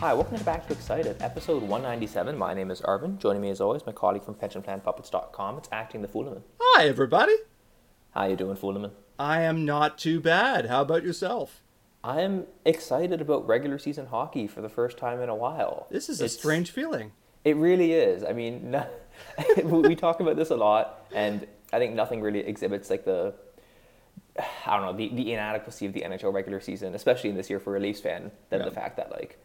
Hi, welcome Back to Excited, episode 197. My name is Arvin. Joining me as always, my colleague from pensionplanpuppets.com. It's acting the Fulemin. Hi, everybody. How you doing, Fulemin? I am not too bad. How about yourself? I am excited about regular season hockey for the first time in a while. This is a strange feeling. It really is. I mean, no, we talk about this a lot, and I think nothing really exhibits like the, I don't know, the, the inadequacy of the NHL regular season, especially in this year for a Leafs fan, than Yeah. the fact that like,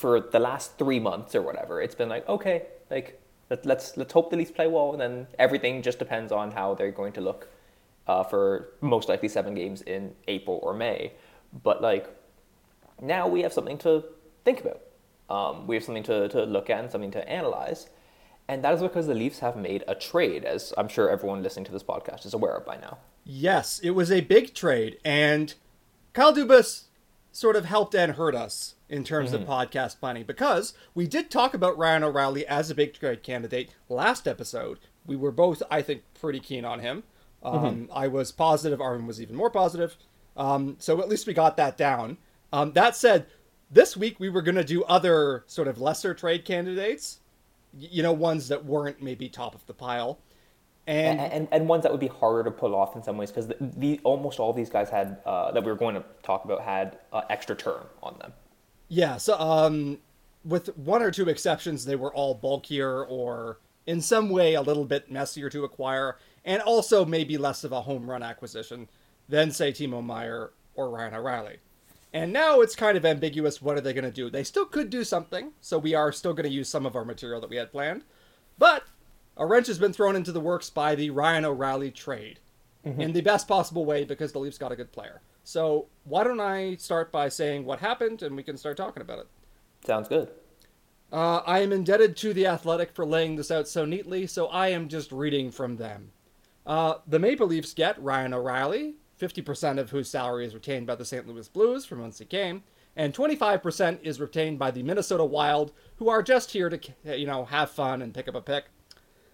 for the last three months or whatever, it's been like okay, like let, let's let's hope the Leafs play well, and then everything just depends on how they're going to look uh, for most likely seven games in April or May. But like now we have something to think about. Um, we have something to, to look at and something to analyze. And that is because the Leafs have made a trade, as I'm sure everyone listening to this podcast is aware of by now. Yes, it was a big trade, and Kyle Dubas sort of helped and hurt us in terms of podcast planning because we did talk about Ryan O'Reilly as a big trade candidate last episode. We were both, I think, pretty keen on him. Um, I was positive. Arvin was even more positive. Um, so at least we got that down. Um, that said, this week we were going to do other sort of lesser trade candidates. You know, ones that weren't maybe top of the pile. And And, and, and ones that would be harder to pull off in some ways because the, the, almost all these guys had, uh, that we were going to talk about, had uh, extra term on them. Yeah, so um, with one or two exceptions, they were all bulkier or in some way a little bit messier to acquire, and also maybe less of a home run acquisition than, say, Timo Meier or Ryan O'Reilly. And now it's kind of ambiguous what are they going to do? They still could do something, so we are still going to use some of our material that we had planned. But a wrench has been thrown into the works by the Ryan O'Reilly trade in the best possible way because the Leafs got a good player. So why don't I start by saying what happened and we can start talking about it. Sounds good. Uh, I am indebted to The Athletic for laying this out so neatly, so I am just reading from them. Uh, the Maple Leafs get Ryan O'Reilly, 50% of whose salary is retained by the St. Louis Blues from whence he came, and 25% is retained by the Minnesota Wild, who are just here to, you know, have fun and pick up a pick.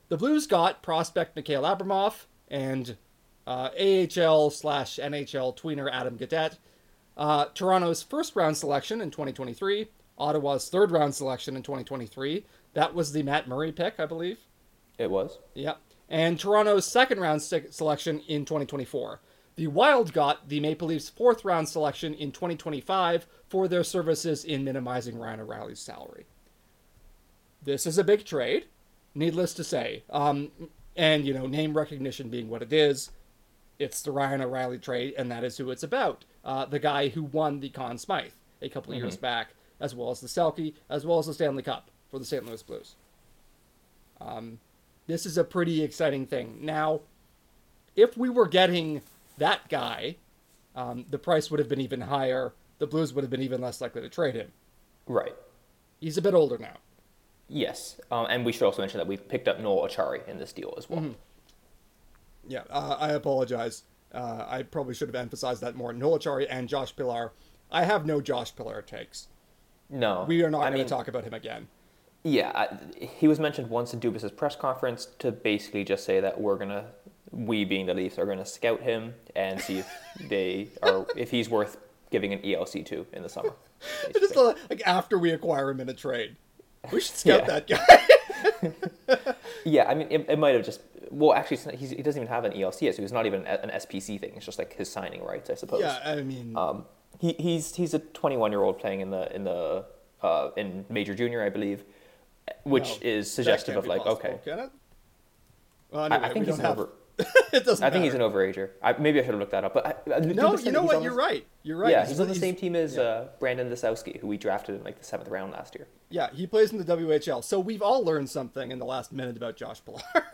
The Blues got prospect Mikhail Abramov and uh, AHL slash NHL tweener Adam Gaudette, uh, Toronto's first round selection in 2023, Ottawa's third round selection in 2023. That was the Matt Murray pick, I believe. It was. Yep. And Toronto's second round se- selection in 2024. The Wild got the Maple Leafs' fourth round selection in 2025 for their services in minimizing Ryan O'Reilly's salary. This is a big trade, needless to say. Um, and, you know, name recognition being what it is, it's the Ryan O'Reilly trade, and that is who it's about. Uh, the guy who won the Conn Smythe a couple of years back, as well as the Selke, as well as the Stanley Cup for the St. Louis Blues. Um, this is a pretty exciting thing. Now, if we were getting that guy, um, the price would have been even higher. The Blues would have been even less likely to trade him. Right. He's a bit older now. Yes. Um, and we should also mention that we picked up Noel Acciari in this deal as well. Yeah, uh, I apologize. Uh, I probably should have emphasized that more. Noel Acciari and Josh Pillar. I have no Josh Pillar takes. No. We are not I going to talk about him again. Yeah, I, he was mentioned once in Dubas's press conference to basically just say that we're gonna, we being the Leafs, are gonna scout him and see if they are if he's worth giving an ELC to in the summer. Just uh, like after we acquire him in a trade, we should scout Yeah. that guy. yeah, I mean, it, it might have just. Well, actually, not- he's, he doesn't even have an ELC, yet, so it's not even an SPC thing. It's just like his signing rights, I suppose. yeah, I mean, Um, he, he's he's a 21 year old playing in the in the uh, in major junior, I believe, which well, is suggestive of like possible, okay. Well, I, anyway, I think we he's don't an over. it doesn't. I think he's an overager. I, maybe I should have looked that up, but I, I, No, you know what? You're right. You're right. Yeah, he's, on the same team as yeah. uh, Brandon Lisowsky, who we drafted in like the seventh round last year. Yeah, he plays in the WHL. So we've all learned something in the last minute about Josh Pillar,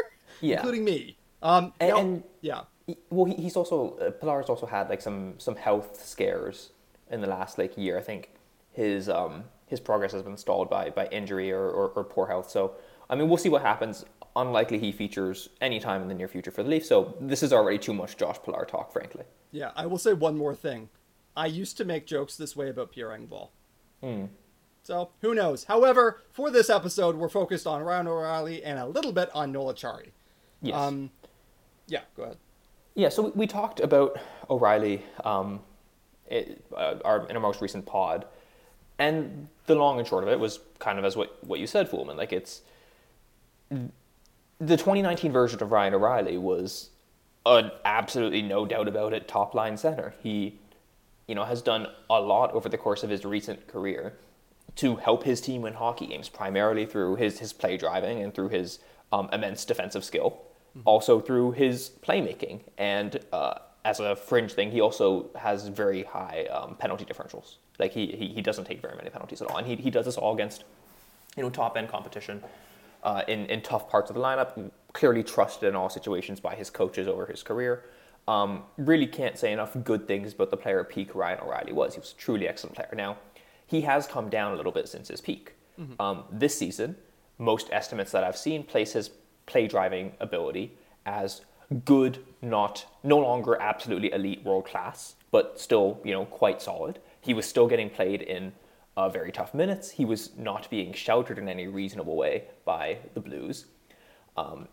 Yeah. including me. Um, And- now- and- yeah, He- well, he, he's also uh, Pillar's also had like some some health scares in the last like year. I think his um his progress has been stalled by by injury or, or, or poor health. So I mean, we'll see what happens. Unlikely he features anytime in the near future for the Leafs. So this is already too much Josh Pillar talk, frankly. yeah. I will say one more thing. I used to make jokes this way about Pierre Engvall. Hmm. So who knows? However, for this episode, we're focused on Ryan O'Reilly and a little bit on Noel Acciari. Yes. Um, yeah, go ahead. Yeah, so we, we talked about O'Reilly um, it, uh, our, in our most recent pod, and the long and short of it was kind of as what, what you said, Fulemin. Like it's the 2019 version of Ryan O'Reilly was an absolutely no doubt about it top line center. He, you know, has done a lot over the course of his recent career to help his team win hockey games, primarily through his his play driving and through his um, immense defensive skill, mm-hmm. also through his playmaking and. Uh, as a fringe thing, he also has very high um, penalty differentials. Like he, he he doesn't take very many penalties at all, and he he does this all against, you know, top end competition uh, in, in tough parts of the lineup, clearly trusted in all situations by his coaches over his career. Um, really can't say enough good things about the player peak Ryan O'Reilly was. He was a truly excellent player. Now, he has come down a little bit since his peak. Mm-hmm. Um, this season, most estimates that I've seen place his play driving ability as good, not no longer absolutely elite world class, but still you know quite solid. He was still getting played in uh, very tough minutes. He was not being sheltered in any reasonable way by the Blues. Um,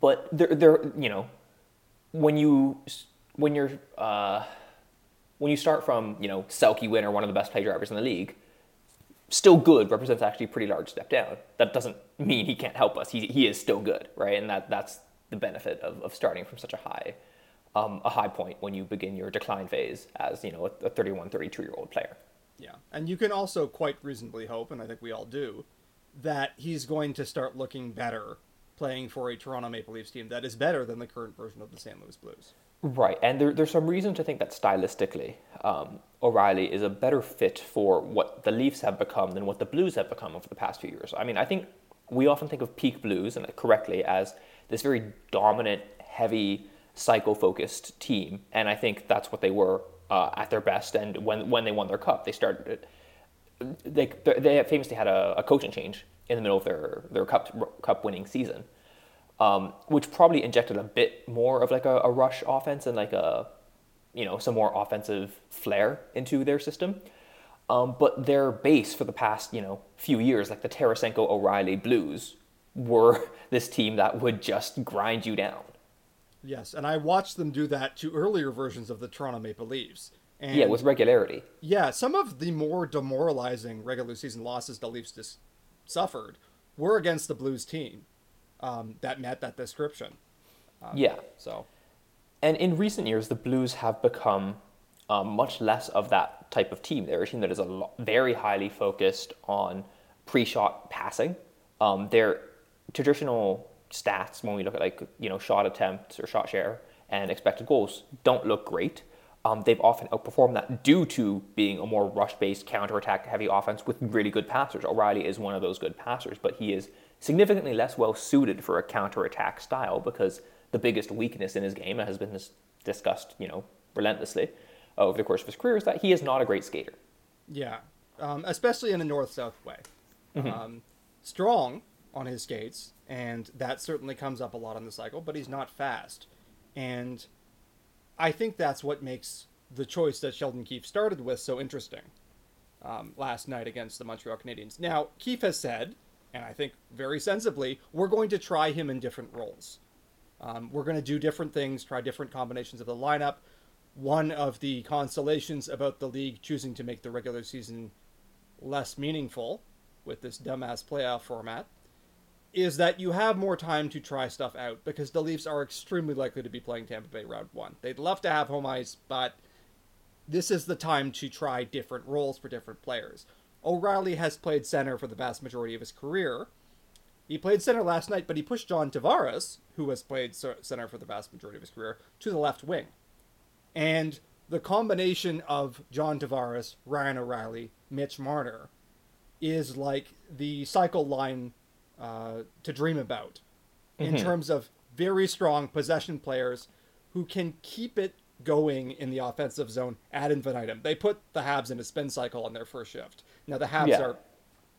but there, there, you know, when you when you're uh, when you start from you know Selke winner, one of the best play drivers in the league, still good represents actually a pretty large step down. That doesn't mean he can't help us. He he is still good, right? And that that's the benefit of, of starting from such a high um, a high point when you begin your decline phase as you know a 31, 32 year old player. Yeah. And you can also quite reasonably hope, and I think we all do, that he's going to start looking better playing for a Toronto Maple Leafs team that is better than the current version of the St. Louis Blues. Right. And there, there's some reason to think that stylistically, um, O'Reilly is a better fit for what the Leafs have become than what the Blues have become over the past few years. I mean, I think we often think of peak Blues, and correctly, as this very dominant, heavy, psycho focused team. And I think that's what they were uh, at their best. And when when they won their cup, they started. They they famously had a, a coaching change in the middle of their their cup cup winning season, um, which probably injected a bit more of like a, a, rush offense and like a you know some more offensive flair into their system. Um, but their base for the past you know few years, like the Tarasenko O'Reilly Blues, were this team that would just grind you down. Yes, and I watched them do that to earlier versions of the Toronto Maple Leafs. And yeah, with regularity. Yeah, some of the more demoralizing regular season losses the Leafs just suffered were against the Blues team um, that met that description. Um, yeah. So. And in recent years, the Blues have become um, much less of that type of team. They're a team that is a lo- very highly focused on pre-shot passing. Um, their traditional stats when we look at like you know shot attempts or shot share and expected goals don't look great. Um, they've often outperformed that due to being a more rush-based counter-attack heavy offense with really good passers. O'Reilly is one of those good passers, but he is significantly less well suited for a counter-attack style because the biggest weakness in his game has been discussed, you know, relentlessly over the course of his career is that he is not a great skater. Yeah, um, especially in a north-south way. Mm-hmm. Um, strong on his skates, and that certainly comes up a lot on the cycle, but he's not fast. And I think that's what makes the choice that Sheldon Keefe started with so interesting um, last night against the Montreal Canadiens. Now, Keefe has said, and I think very sensibly, we're going to try him in different roles. Um, we're going to do different things, try different combinations of the lineup. One of the consolations about the league choosing to make the regular season less meaningful with this dumbass playoff format is that you have more time to try stuff out because the Leafs are extremely likely to be playing Tampa Bay round one. They'd love to have home ice, but this is the time to try different roles for different players. O'Reilly has played center for the vast majority of his career. He played center last night, but he pushed John Tavares, who has played center for the vast majority of his career, to the left wing. And the combination of John Tavares, Ryan O'Reilly, Mitch Marner is like the cycle line uh, to dream about in mm-hmm. terms of very strong possession players who can keep it going in the offensive zone ad infinitum. They put the Habs in a spin cycle on their first shift. Now the Habs yeah. are,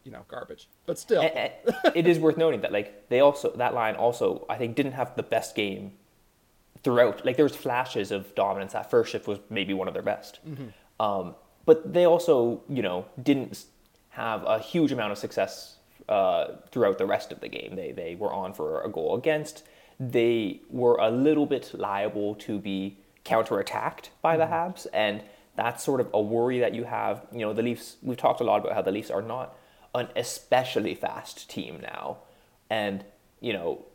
you know, garbage, but still, and, and it is worth noting that like they also that line also I think didn't have the best game throughout. Like there was flashes of dominance. That first shift was maybe one of their best, mm-hmm. um, but they also you know didn't have a huge amount of success uh, throughout the rest of the game. They, they were on for a goal against. They were a little bit liable to be counterattacked by the mm-hmm. Habs, and that's sort of a worry that you have. You know, the Leafs. We've talked a lot about how the Leafs are not an especially fast team now, and you know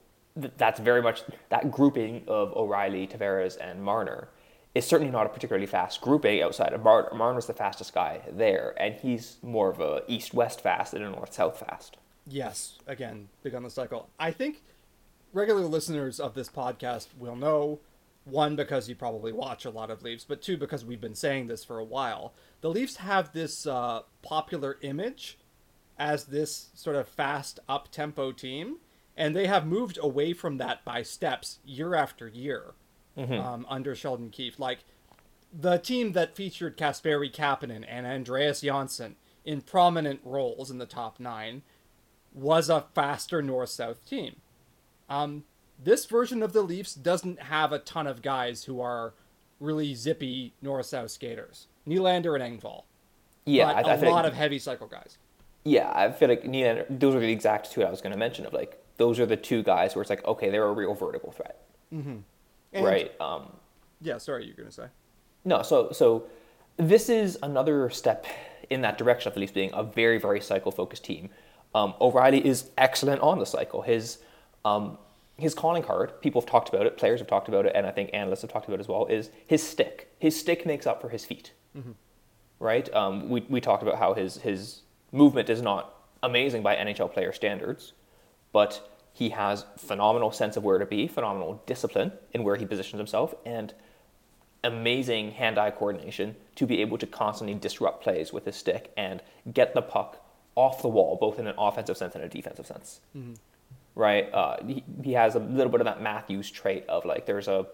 th- that's very much that grouping of O'Reilly, Tavares, and Marner is certainly not a particularly fast grouping outside of Marner. Marner's the fastest guy there, and he's more of a east-west fast than a north-south fast. Yes, again, big on the cycle. I think regular listeners of this podcast will know one because you probably watch a lot of Leafs, but two because we've been saying this for a while. The Leafs have this uh, popular image as this sort of fast up tempo team, and they have moved away from that by steps year after year um, under Sheldon Keefe. Like the team that featured Kasperi Kapanen and Andreas Johnsson in prominent roles in the top nine was a faster north south team. Um, this version of the Leafs doesn't have a ton of guys who are really zippy north south skaters. Nylander and Engvall. Yeah, but I, I a lot like, of heavy cycle guys. yeah, I feel like Nylander, those are the exact two I was going to mention. Of like, those are the two guys where it's like, okay, they're a real vertical threat, And- right? Um, Yeah, sorry, you're gonna say. No, so so this is another step in that direction of the Leafs being a very very cycle focused team. Um, O'Reilly is excellent on the cycle. His um, his calling card, people have talked about it, players have talked about it, and I think analysts have talked about it as well. Is his stick? His stick makes up for his feet, right? Um, we we talked about how his his movement is not amazing by NHL player standards, but he has phenomenal sense of where to be, phenomenal discipline in where he positions himself, and amazing hand-eye coordination to be able to constantly disrupt plays with his stick and get the puck off the wall, both in an offensive sense and a defensive sense. Right? Uh, he, he has a little bit of that Matthews trait of like there's a,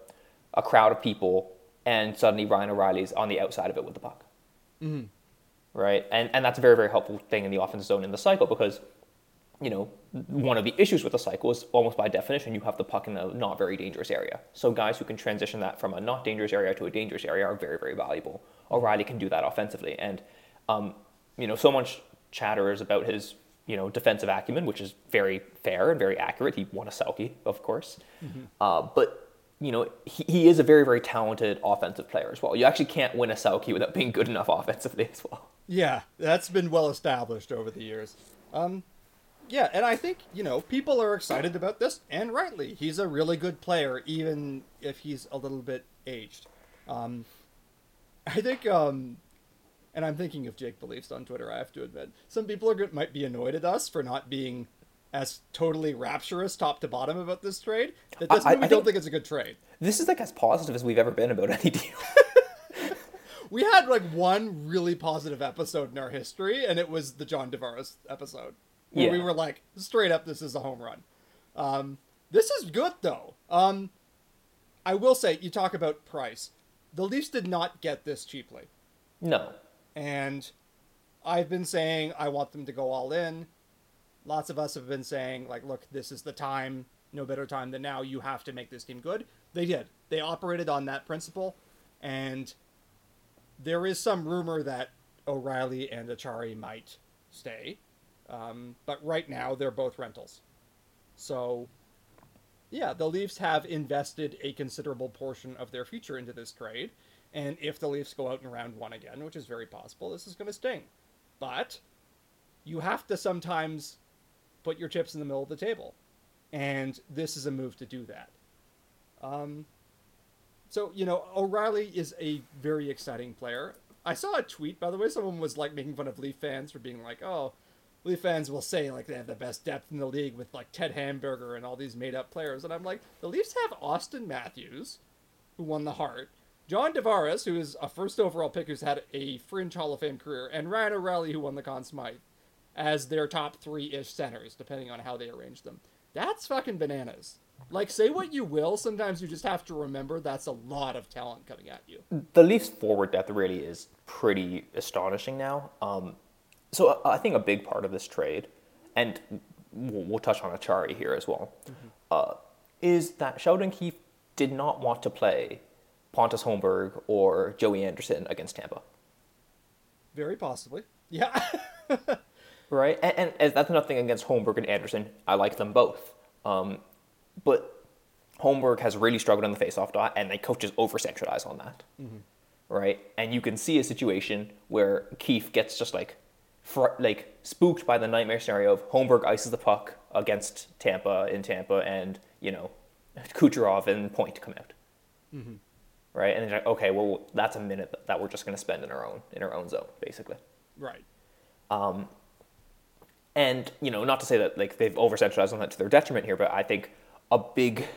a crowd of people and suddenly Ryan O'Reilly's on the outside of it with the puck. Right? And, and that's a very, very helpful thing in the offensive zone in the cycle because you know, one of the issues with the cycle is almost by definition you have the puck in a not very dangerous area. So guys who can transition that from a not dangerous area to a dangerous area are very, very valuable. O'Reilly can do that offensively, and um, you know, so much chatter is about his you know defensive acumen, which is very fair and very accurate. He won a Selke, of course, uh, but you know he, he is a very, very talented offensive player as well. You actually can't win a Selke without being good enough offensively as well. Yeah, that's been well established over the years. Um, yeah, and I think you know people are excited about this, and rightly. He's a really good player, even if he's a little bit aged. Um, I think, um, and I'm thinking of Jake Beliefs on Twitter. I have to admit, some people are good, might be annoyed at us for not being as totally rapturous top to bottom about this trade. That doesn't I- mean we I don't think- think it's a good trade. This is like as positive as we've ever been about any deal. We had like one really positive episode in our history, and it was the John Tavares episode, where we were like, straight up, this is a home run. Um, this is good though. Um, I will say, you talk about price. The Leafs did not get this cheaply, no, and I've been saying I want them to go all in. Lots of us have been saying like, look, this is the time. No better time than now. You have to make this team good. They did. They operated on that principle, and there is some rumor that O'Reilly and Acciari might stay, um, but right now they're both rentals. So, yeah, the Leafs have invested a considerable portion of their future into this trade, and if the Leafs go out in round one again, which is very possible, this is going to sting. But you have to sometimes put your chips in the middle of the table, and this is a move to do that. Um, so, you know, O'Reilly is a very exciting player. I saw a tweet, by the way, someone was like making fun of Leaf fans for being like, oh, Leaf fans will say like they have the best depth in the league with like Ted Hamburger and all these made up players. And I'm like, the Leafs have Auston Matthews, who won the Hart, John Tavares, who is a first overall pick who's had a fringe Hall of Fame career, and Ryan O'Reilly, who won the Conn Smythe, as their top three ish centers, depending on how they arrange them. That's fucking bananas. Like, say what you will, sometimes you just have to remember that's a lot of talent coming at you. the Leafs forward depth really is pretty astonishing now. Um, so uh, I think a big part of this trade, and we'll, we'll touch on Acciari here as well, uh, is that Sheldon Keefe did not want to play Pontus Holmberg or Joey Anderson against Tampa. Very possibly. Yeah. Right, and, and as that's nothing against Holmberg and Anderson. I like them both, um, but Holmberg has really struggled on the faceoff dot, and the coaches over centralize on that. right? And you can see a situation where Keefe gets just like, fr- like spooked by the nightmare scenario of Holmberg ices the puck against Tampa in Tampa, and you know, Kucherov and Point come out, Mm-hmm. Right? And it's like, okay, well, that's a minute that we're just going to spend in our own in our own zone, basically. Right. Um, And you know, not to say that like they've over centralized on that to their detriment here, but I think a big,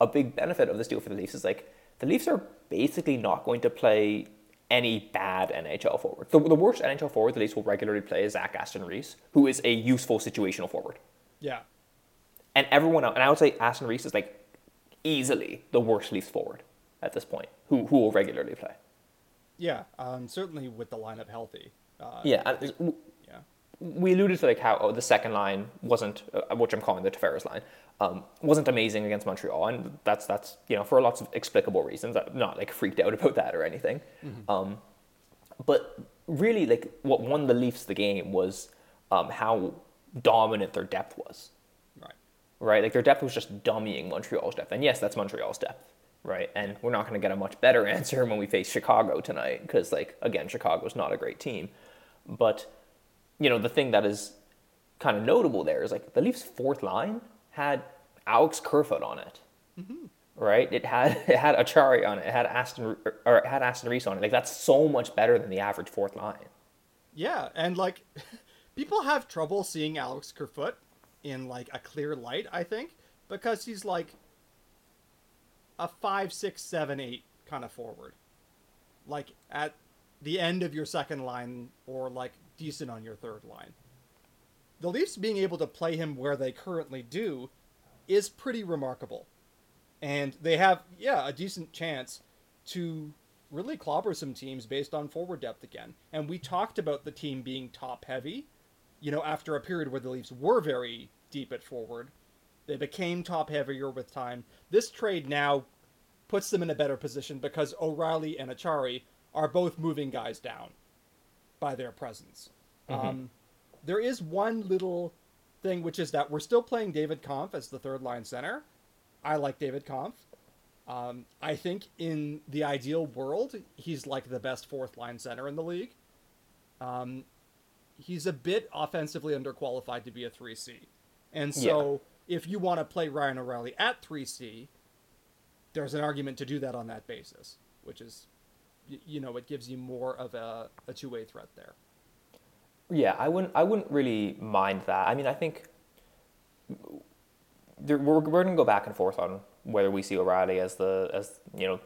a big benefit of this deal for the Leafs is like the Leafs are basically not going to play any bad NHL forward. The, the worst NHL forward the Leafs will regularly play is Zach Aston Reese, who is a useful situational forward. Yeah. And everyone else, and I would say Aston Reese is like easily the worst Leafs forward at this point, who who will regularly play. Yeah. Um, certainly with the lineup healthy. Uh, Yeah, Yeah. we alluded to like how oh, the second line wasn't, uh, which I'm calling the Tavares line, um, wasn't amazing against Montreal, and that's that's you know for lots of explicable reasons. I'm not like freaked out about that or anything, um, but really like what won the Leafs the game was um, how dominant their depth was. Right. Right, like their depth was just dummying Montreal's depth, and yes, that's Montreal's depth, right? And we're not going to get a much better answer when we face Chicago tonight, because like again, Chicago's not a great team, but you know, the thing that is kind of notable there is like the Leafs' fourth line had Alex Kerfoot on it, mm-hmm. right? It had it had Acciari on it, it had Aston or it had Aston Reese on it. Like that's so much better than the average fourth line. Yeah, and like people have trouble seeing Alex Kerfoot in like a clear light, I think, because he's like a five, six, seven, eight kind of forward. Like at the end of your second line or like decent on your third line. The Leafs being able to play him where they currently do is pretty remarkable. And they have, yeah, a decent chance to really clobber some teams based on forward depth again. And we talked about the team being top heavy, you know, after a period where the Leafs were very deep at forward. They became top heavier with time. This trade now puts them in a better position because O'Reilly and Acciari are both moving guys down by their presence. Um, there is one little thing, which is that we're still playing David Kampf as the third line center. I like David Kampf. Um, I think in the ideal world, he's like the best fourth line center in the league. Um, he's a bit offensively underqualified to be a 3C. And so if you want to play Ryan O'Reilly at 3C, there's an argument to do that on that basis, which is, you know, it gives you more of a, a two way threat there. Yeah, I wouldn't. I wouldn't really mind that. I mean, I think there, we're we're going to go back and forth on whether we see O'Reilly as the as you know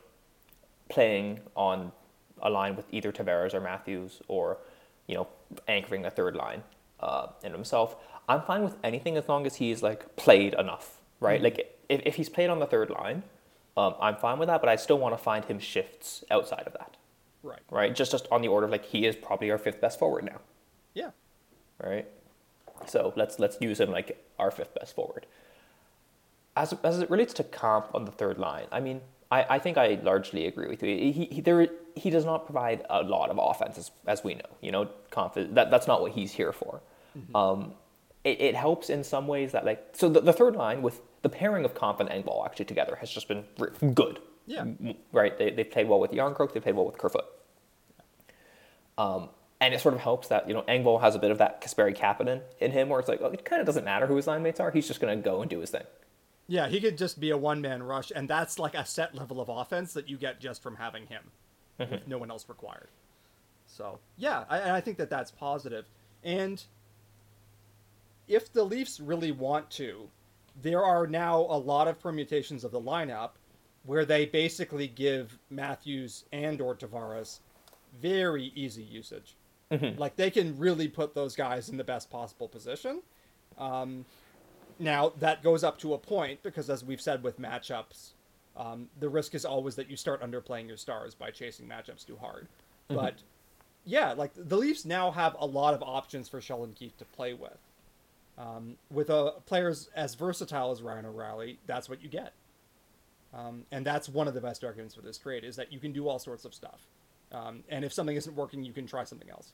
playing on a line with either Tavares or Matthews, or you know anchoring a third line uh, in himself. I'm fine with anything as long as he's like played enough, right? Like if if he's played on the third line, um, I'm fine with that. But I still want to find him shifts outside of that, Right. right? Just just on the order of like he is probably our fifth best forward now Yeah. right? So let's let's use him like our fifth best forward. As as it relates to Kampf on the third line, I mean, I, I think I largely agree with you. He, he there he does not provide a lot of offense as, as we know. You know, Kampf is, that that's not what he's here for. Um, it, it helps in some ways that like so the, the third line with the pairing of Kampf and Engvall actually together has just been good. Yeah. Right. They they played well with Järnkrok. They played well with Kerfoot. Um, and it sort of helps that you know Engvall has a bit of that Kasperi Kapanen in him, where it's like, oh, it kind of doesn't matter who his line mates are. He's just going to go and do his thing. Yeah, he could just be a one man rush, and that's like a set level of offense that you get just from having him, with no one else required. So yeah, I, I think that that's positive. And if the Leafs really want to, there are now a lot of permutations of the lineup where they basically give Matthews and or Tavares very easy usage. Like they can really put those guys in the best possible position. Um, now that goes up to a point because, as we've said with matchups, um, the risk is always that you start underplaying your stars by chasing matchups too hard. But yeah, like the Leafs now have a lot of options for Sheldon Keefe to play with. Um, with a players as versatile as Ryan O'Reilly, that's what you get. Um, and that's one of the best arguments for this trade is that you can do all sorts of stuff. Um, and if something isn't working, you can try something else.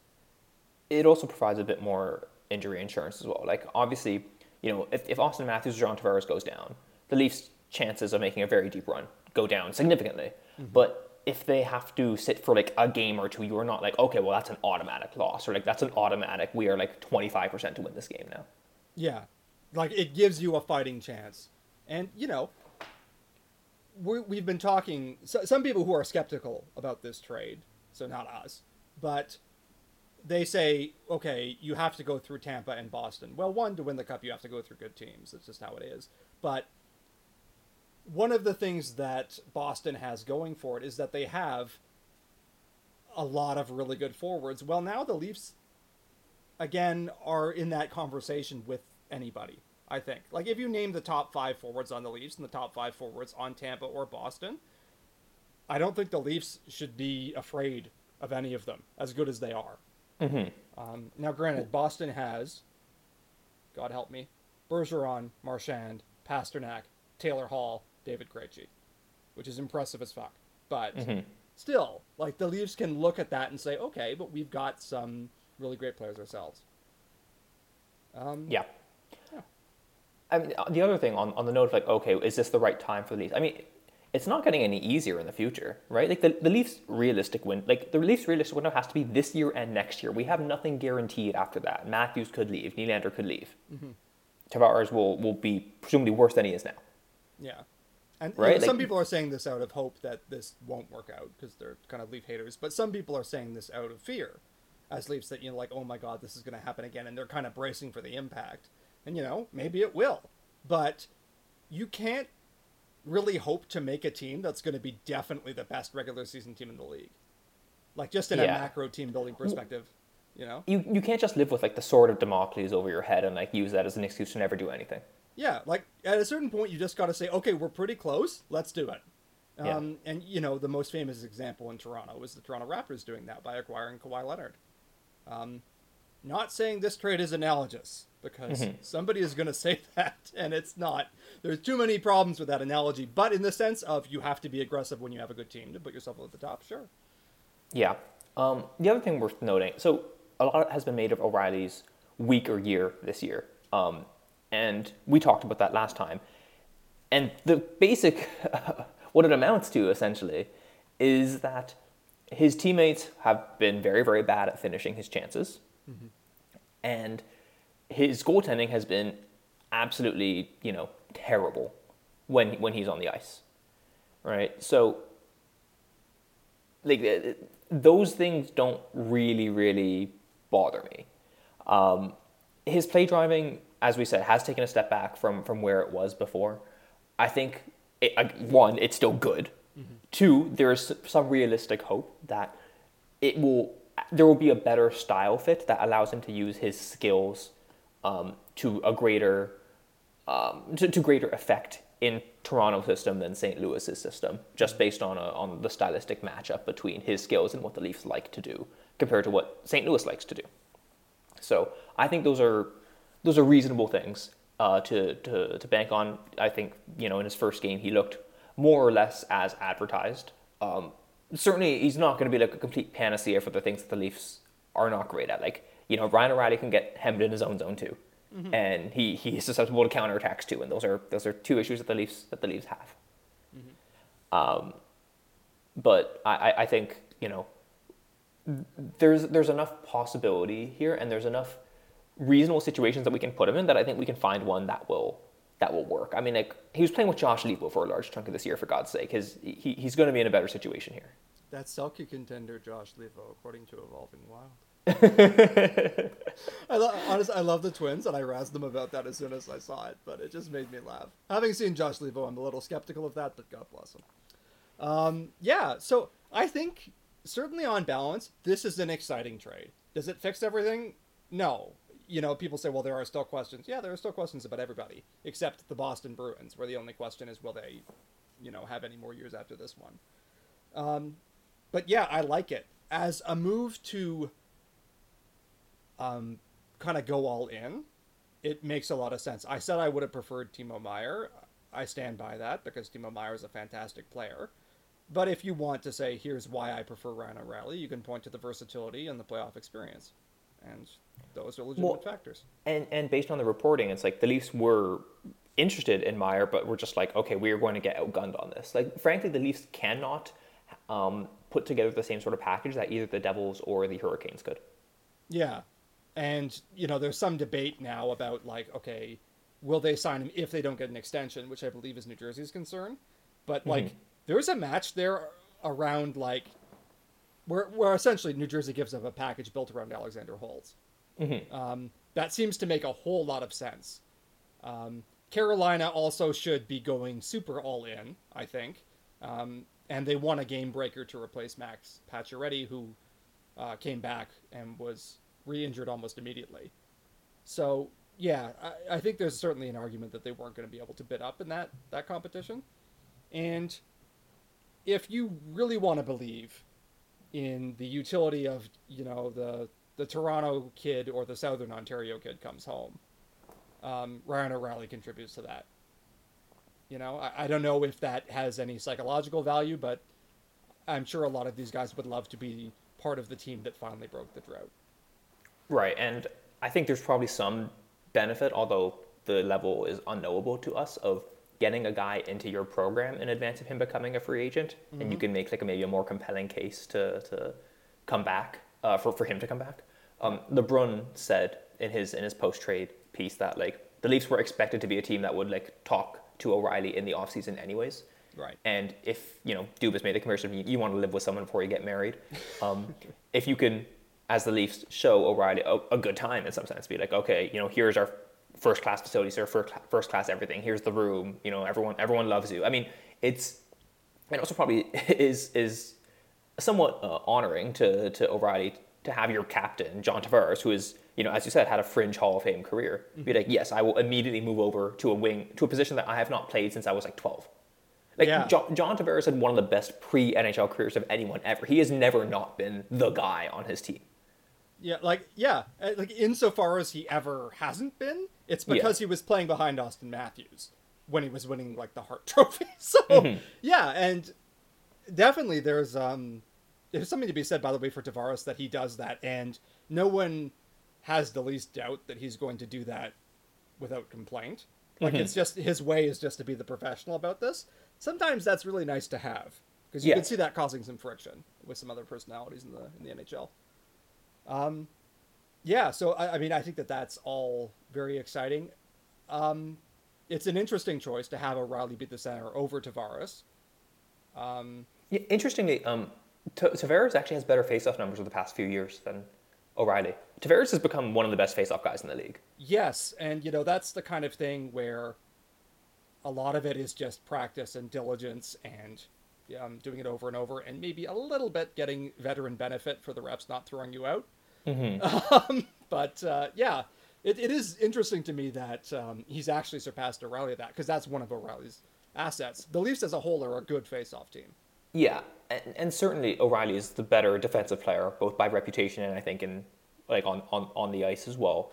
It also provides a bit more injury insurance as well. Like obviously, you know, if, if Auston Matthews or John Tavares goes down, the Leafs' chances of making a very deep run go down significantly. But if they have to sit for like a game or two, you are not like, okay, well that's an automatic loss, or like that's an automatic. We are like twenty five percent to win this game now. Yeah, like it gives you a fighting chance, and you know, we we've been talking. So, some people who are skeptical about this trade, so not us, but they say, okay, you have to go through Tampa and Boston. Well, one to win the cup, you have to go through good teams. That's just how it is. But one of the things that Boston has going for it is that they have a lot of really good forwards. Well, now the Leafs again are in that conversation with anybody. I think. Like if you name the top 5 forwards on the Leafs and the top 5 forwards on Tampa or Boston, I don't think the Leafs should be afraid of any of them as good as they are. Mm-hmm. Um, now, granted, Boston has, God help me, Bergeron, Marchand, Pastrnak, Taylor Hall, David Krejci, which is impressive as fuck. But mm-hmm. still, like the Leafs can look at that and say, okay, but we've got some really great players ourselves. Um, yeah. yeah. I mean, the other thing on, on the note of like, okay, is this the right time for the Leafs? I mean, it's not getting any easier in the future, right? Like the, the Leafs realistic win, like the Leafs realistic window has to be this year and next year. We have nothing guaranteed after that. Matthews could leave, Nylander could leave. Mm-hmm. Tavares will will be presumably worse than he is now. Yeah. And right? Some like, people are saying this out of hope that this won't work out because they're kind of Leaf haters, but some people are saying this out of fear as Leafs that, you know, like, oh my God, this is going to happen again. And they're kind of bracing for the impact. And, you know, maybe it will. But you can't really hope to make a team that's going to be definitely the best regular season team in the league. Like, just in yeah. a macro team building perspective. You know, you you can't just live with like the sword of Damocles over your head and like use that as an excuse to never do anything. Yeah, like at a certain point, you just got to say, okay, we're pretty close. Let's do it. Yeah. Um, and you know, the most famous example in Toronto was the Toronto Raptors doing that by acquiring Kawhi Leonard. Um, not saying this trade is analogous because mm-hmm. somebody is going to say that, and it's not. There's too many problems with that analogy, but in the sense of you have to be aggressive when you have a good team to put yourself at the top. Sure. Yeah. Um, the other thing worth noting, so a lot has been made of O'Reilly's weaker year this year. Um, and we talked about that last time. And the basic, what it amounts to essentially, is that his teammates have been very, very bad at finishing his chances. Mm-hmm. And his goaltending has been absolutely, you know, terrible when, when he's on the ice. Right? So, like, those things don't really, really bother me. Um, his play driving as we said, has taken a step back from from where it was before. I think it, one, it's still good. Two, there is some realistic hope that it will there will be a better style fit that allows him to use his skills um, to a greater um, to, to greater effect in Toronto's system than St. Louis's system, just based on a, on the stylistic matchup between his skills and what the Leafs like to do compared to what St. Louis likes to do. So I think those are those are reasonable things uh, to, to, to bank on. I think, you know, in his first game, he looked more or less as advertised. Um, certainly, he's not going to be like a complete panacea for the things that the Leafs are not great at. Like, you know, Ryan O'Reilly can get hemmed in his own zone too. Mm-hmm. And he, he is susceptible to counterattacks too, and those are those are two issues that the Leafs that the Leafs have. Mm-hmm. Um, but I, I think you know there's there's enough possibility here, and there's enough reasonable situations that we can put him in that I think we can find one that will that will work. I mean, like he was playing with Josh Leivo for a large chunk of this year, for God's sake, because he, he's going to be in a better situation here. That's Selke contender Josh Leivo, according to Evolving Wild. I lo- honestly, I love the Twins, and I razzed them about that as soon as I saw it. But it just made me laugh. Having seen Josh Leivo, I'm a little skeptical of that, but God bless him. Um, yeah, so I think certainly on balance, this is an exciting trade. Does it fix everything? No, you know, people say, well, there are still questions. Yeah, there are still questions about everybody, except the Boston Bruins, where the only question is, will they, you know, have any more years after this one? Um, but yeah, I like it as a move to um, kind of go all in. It makes a lot of sense. I said I would have preferred Timo Meier. I stand by that because Timo Meier is a fantastic player. But if you want to say, here's why I prefer Ryan O'Reilly, you can point to the versatility and the playoff experience. And those are legitimate well, factors. And and based on the reporting, it's like the Leafs were interested in Meier, but we're just like, okay, we are going to get outgunned on this. Like, frankly, the Leafs cannot um, put together the same sort of package that either the Devils or the Hurricanes could. Yeah. And, you know, there's some debate now about, like, okay, will they sign him if they don't get an extension, which I believe is New Jersey's concern. But, like, mm-hmm. there's a match there around, like, where, where essentially New Jersey gives up a package built around Alexander Holtz. Mm-hmm. Um, that seems to make a whole lot of sense. Um, Carolina also should be going super all in, I think. Um, and they want a game breaker to replace Max Pacioretty, who uh, came back and was re-injured almost immediately. So yeah, I, I, think there's certainly an argument that they weren't going to be able to bid up in that that competition. And if you really want to believe in the utility of you know the the Toronto kid or the Southern Ontario kid comes home, um, Ryan O'Reilly contributes to that. You know, I, I don't know if that has any psychological value, but I'm sure a lot of these guys would love to be part of the team that finally broke the drought. Right, and I think there's probably some benefit, although the level is unknowable to us, of getting a guy into your program in advance of him becoming a free agent, mm-hmm. and you mm-hmm. can make like maybe a more compelling case to to come back uh, for for him to come back. Um, LeBrun said in his in his post trade piece that like the Leafs were expected to be a team that would like talk to O'Reilly in the offseason anyways. Right. And if you know Dubas made the commercial, you, you want to live with someone before you get married. Um, if you can as the Leafs show O'Reilly a, a, good time in some sense. Be like, okay, you know, here's our first class facilities, or first first class everything. Here's the room. You know, everyone everyone loves you. I mean, it's and also probably is is somewhat uh, honoring to to O'Reilly to have your captain John Tavares, who is you know as you said had a fringe Hall of Fame career, mm-hmm. be like, yes, I will immediately move over to a wing to a position that I have not played since I was like twelve. Like yeah. John, John Tavares had one of the best pre NHL careers of anyone ever. He has never not been the guy on his team. Yeah, like yeah, uh, like insofar as he ever hasn't been, it's because yeah. he was playing behind Auston Matthews when he was winning like the Hart Trophy. So mm-hmm. yeah, and definitely there's um there's something to be said by the way for Tavares that he does that, and no one has the least doubt that he's going to do that without complaint. Like mm-hmm. it's just his way is just to be the professional about this. Sometimes that's really nice to have because you yeah. can see that causing some friction with some other personalities in the in the NHL. Um, yeah, so I, I, mean, I think that that's all very exciting. Um, it's an interesting choice to have O'Reilly beat the center over Tavares. Um, yeah, interestingly, um, T- Tavares actually has better faceoff numbers over the past few years than O'Reilly. Tavares has become one of the best faceoff guys in the league. Yes, and you know that's the kind of thing where a lot of it is just practice and diligence and um, doing it over and over, and maybe a little bit getting veteran benefit for the reps not throwing you out. Mm-hmm. Um, but uh, yeah, it, it is interesting to me that um, he's actually surpassed O'Reilly at that because that's one of O'Reilly's assets. The Leafs as a whole are a good face-off team. Yeah, and, and certainly O'Reilly is the better defensive player, both by reputation and I think in like on, on, on the ice as well.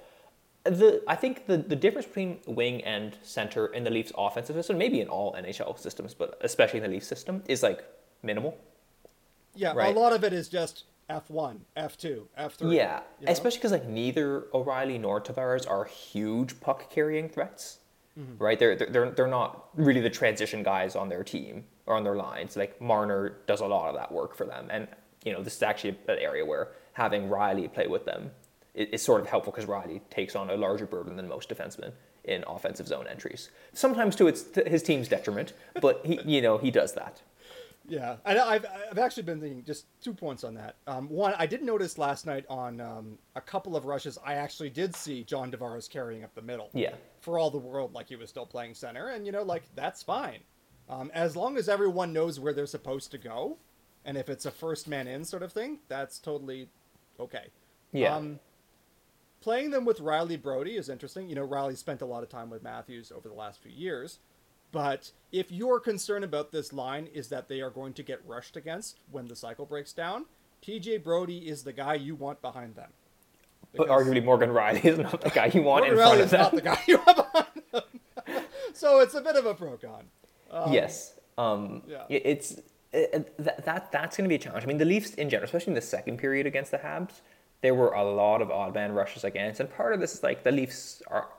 The I think the, the difference between wing and center in the Leafs offensive system, maybe in all NHL systems, but especially in the Leafs system, is like minimal. Yeah, right? a lot of it is just F1, F2, F3. Yeah, you know? especially because like neither O'Reilly nor Tavares are huge puck carrying threats, mm-hmm. right? They're, they're they're not really the transition guys on their team or on their lines. Like Marner does a lot of that work for them, and you know this is actually an area where having Rielly play with them is sort of helpful because Rielly takes on a larger burden than most defensemen in offensive zone entries. Sometimes to its to his team's detriment, but he you know he does that. Yeah, and I've I've actually been thinking just two points on that. Um, one, I did notice last night on um, a couple of rushes, I actually did see John Tavares carrying up the middle. Yeah. For all the world, like he was still playing center, and you know, like that's fine, um, as long as everyone knows where they're supposed to go, and if it's a first man in sort of thing, that's totally okay. Yeah. Um, playing them with Rielly Brodie is interesting. You know, Rielly spent a lot of time with Matthews over the last few years. But if your concern about this line is that they are going to get rushed against when the cycle breaks down, TJ Brodie is the guy you want behind them. But arguably Morgan Rielly is not the guy you want Morgan in front of them. is not the guy you want behind them. so it's a bit of a pro con. Um, yes. Um, yeah. It's it, that, that that's going to be a challenge. I mean, the Leafs in general, especially in the second period against the Habs, there were a lot of odd man rushes against, and part of this is like the Leafs are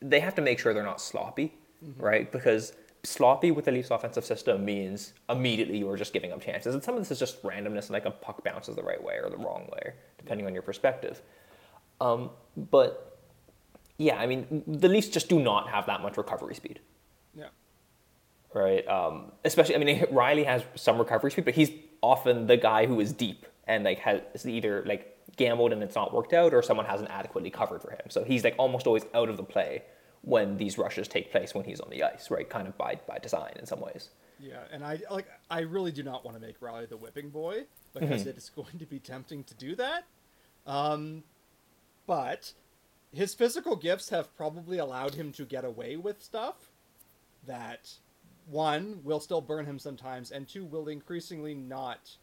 they have to make sure they're not sloppy, mm-hmm. right? Because sloppy with the Leafs offensive system means immediately you're just giving up chances. And some of this is just randomness, like a puck bounces the right way or the wrong way, depending on your perspective. Um, but yeah, I mean, the Leafs just do not have that much recovery speed. Yeah. Right. Um, especially, I mean, Rielly has some recovery speed, but he's often the guy who is deep and like has either like gambled and it's not worked out, or someone hasn't adequately covered for him. So he's like almost always out of the play when these rushes take place when he's on the ice, right? Kind of by by design in some ways. Yeah, and I like I really do not want to make Rielly the whipping boy because it is going to be tempting to do that. Um, but his physical gifts have probably allowed him to get away with stuff that one will still burn him sometimes, and two will increasingly not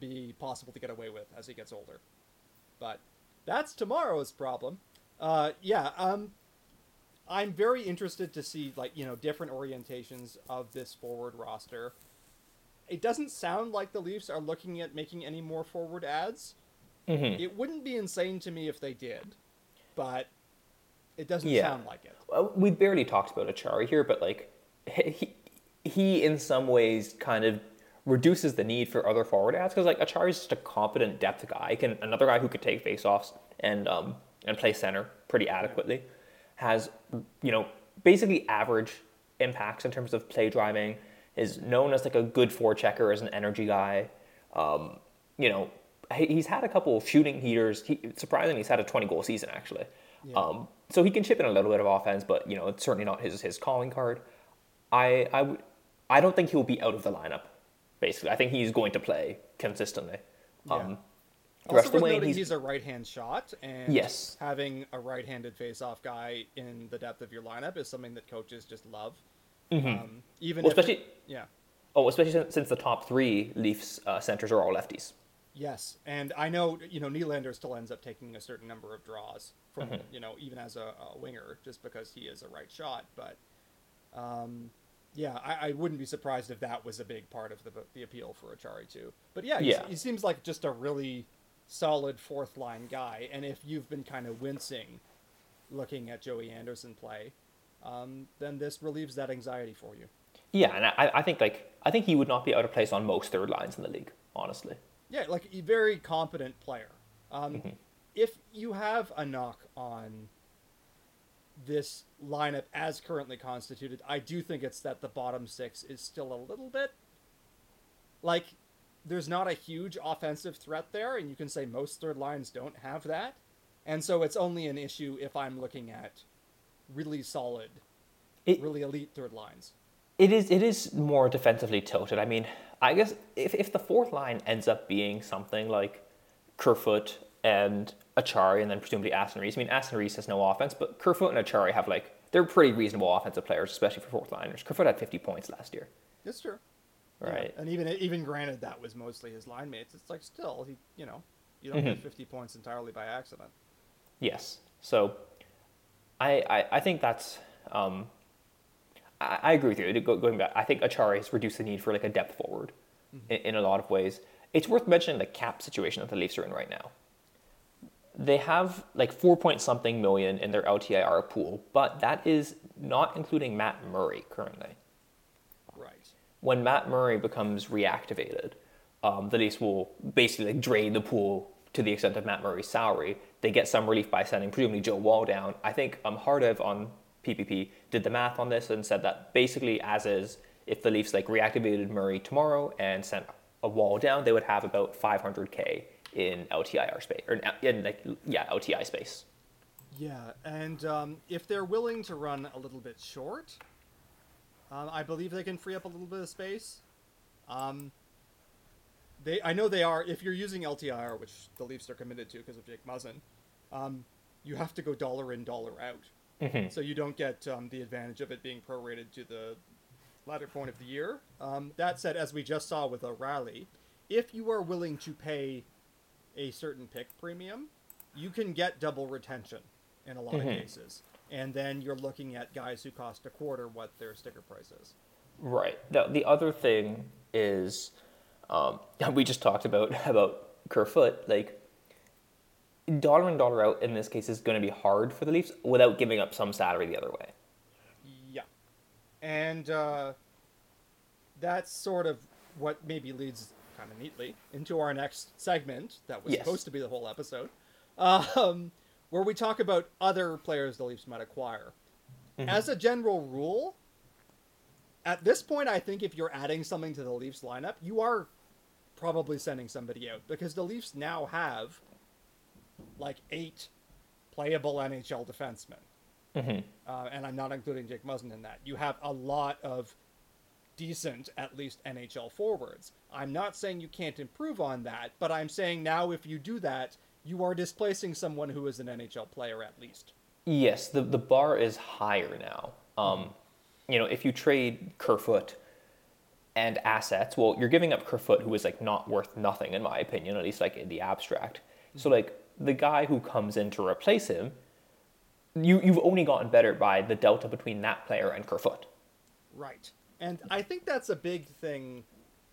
be possible to get away with as he gets older. But that's tomorrow's problem. Uh, yeah, um, I'm very interested to see like you know different orientations of this forward roster. It doesn't sound like the Leafs are looking at making any more forward ads. Mm-hmm. It wouldn't be insane to me if they did, but it doesn't Yeah. sound like it. Well, we barely talked about Acciari here, but like he, he in some ways kind of reduces the need for other forward ads because like Acciari is just a competent depth guy, can another guy who could take faceoffs and um and play center pretty adequately, has you know basically average impacts in terms of play driving, is known as like a good forechecker, as an energy guy. Um, you know, he's had a couple of shooting heaters. He, surprisingly, he's had a 20 goal season actually. Yeah. Um, so he can chip in a little bit of offense, but you know, it's certainly not his his calling card. I I would I don't think he'll be out of the lineup. Basically, I think he's going to play consistently. Um, the Also rest the worth way, noting he's, he's, a right-hand shot, and Yes. having a right-handed face-off guy in the depth of your lineup is something that coaches just love. Mm-hmm. Um, even well, if especially yeah, oh, especially since, since the top three Leafs uh, centers are all lefties. yes, and I know you know Nylander still ends up taking a certain number of draws from Mm-hmm. you know even as a, a winger just because he is a right shot, but um, yeah, I, I wouldn't be surprised if that was a big part of the the appeal for Acciari too. But yeah, Yeah. he seems like just a really solid fourth line guy, and if you've been kind of wincing looking at Joey Anderson play, um, then this relieves that anxiety for you. Yeah, and I, I think like I think he would not be out of place on most third lines in the league, honestly. Yeah, like a very competent player. Um, Mm-hmm. If you have a knock on this lineup as currently constituted, I do think it's that the bottom six is still a little bit like there's not a huge offensive threat there, and you can say most third lines don't have that, and so it's only an issue if I'm looking at really solid, It- really elite third lines. It is it is more defensively tilted. I mean, I guess if, if the fourth line ends up being something like Kerfoot and Acciari and then presumably Aston Reese. I mean, Aston Reese has no offense, but Kerfoot and Acciari have like they're pretty reasonable offensive players, especially for fourth liners. Kerfoot had 50 points last year, It's true. Yeah, right? And even even granted that was mostly his line mates, it's like still he you know you don't Mm-hmm. get fifty points entirely by accident. Yes. So, I I, I think that's um, I, I agree with you. Going back, I think Acciari has reduced the need for like a depth forward in, in a lot of ways. It's worth mentioning the cap situation that the Leafs are in right now. They have like four point something million in their LTIR pool, but that is not including Matt Murray currently. Right. When Matt Murray becomes reactivated, um, the Leafs will basically like, drain the pool to the extent of Matt Murray's salary. They get some relief by sending presumably Joe Woll down. I think um, Hardev on PPP did the math on this and said that basically as is, if the Leafs like reactivated Murray tomorrow and sent a Woll down, they would have about 500k in LTIR space or in, like yeah LTI space. Yeah, and um, if they're willing to run a little bit short, um, I believe they can free up a little bit of space. Um, they, I know they are. If you're using LTIR, which the Leafs are committed to because of Jake Muzzin, um, you have to go dollar in, dollar out. So you don't get um, the advantage of it being prorated to the latter point of the year. Um, that said, as we just saw with O'Reilly, if you are willing to pay a certain pick premium, you can get double retention in a lot of cases. And then you're looking at guys who cost a quarter what their sticker price is. Right. Now, the other thing is, um, we just talked about about Kerfoot. Like, dollar in dollar out in this case is going to be hard for the Leafs without giving up some salary the other way. Yeah. And uh, that's sort of what maybe leads kind of neatly into our next segment that was Yes. supposed to be the whole episode, um, where we talk about other players the Leafs might acquire. As a general rule, at this point, I think if you're adding something to the Leafs lineup, you are probably sending somebody out because the Leafs now have like eight playable NHL defensemen. Mhm. Uh, and I'm not including Jake Muzzin in that. You have a lot of decent, at least NHL forwards. I'm not saying you can't improve on that, but I'm saying now if you do that, you are displacing someone who is an NHL player at least. Yes, the, the bar is higher now. Um, you know, if you trade Kerfoot and assets, well, you're giving up Kerfoot, who is like not worth nothing in my opinion, at least like in the abstract. So like the guy who comes in to replace him, you you've only gotten better by the delta between that player and Kerfoot. Right. And I think that's a big thing.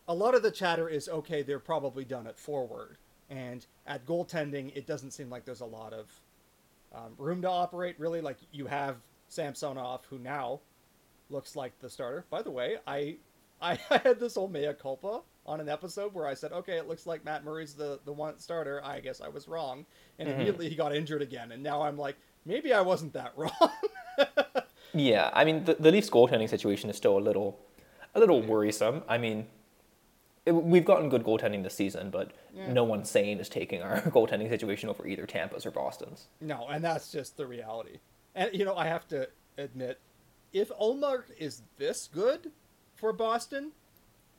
A lot of the chatter is okay, they're probably done at forward. And at goaltending, it doesn't seem like there's a lot of um, room to operate, really. Like, you have Samsonov, who now looks like the starter. By the way, I, I had this whole mea culpa on an episode where I said, okay, it looks like Matt Murray's the, the one starter. I guess I was wrong. And immediately he got injured again. And now I'm like, maybe I wasn't that wrong. Yeah, I mean the, the Leafs goaltending situation is still a little a little worrisome. I mean, it, we've gotten good goaltending this season, but Yeah. no one sane is taking our goaltending situation over either Tampa's or Boston's. No, and that's just the reality. And you know, I have to admit, if Ullmark is this good for Boston,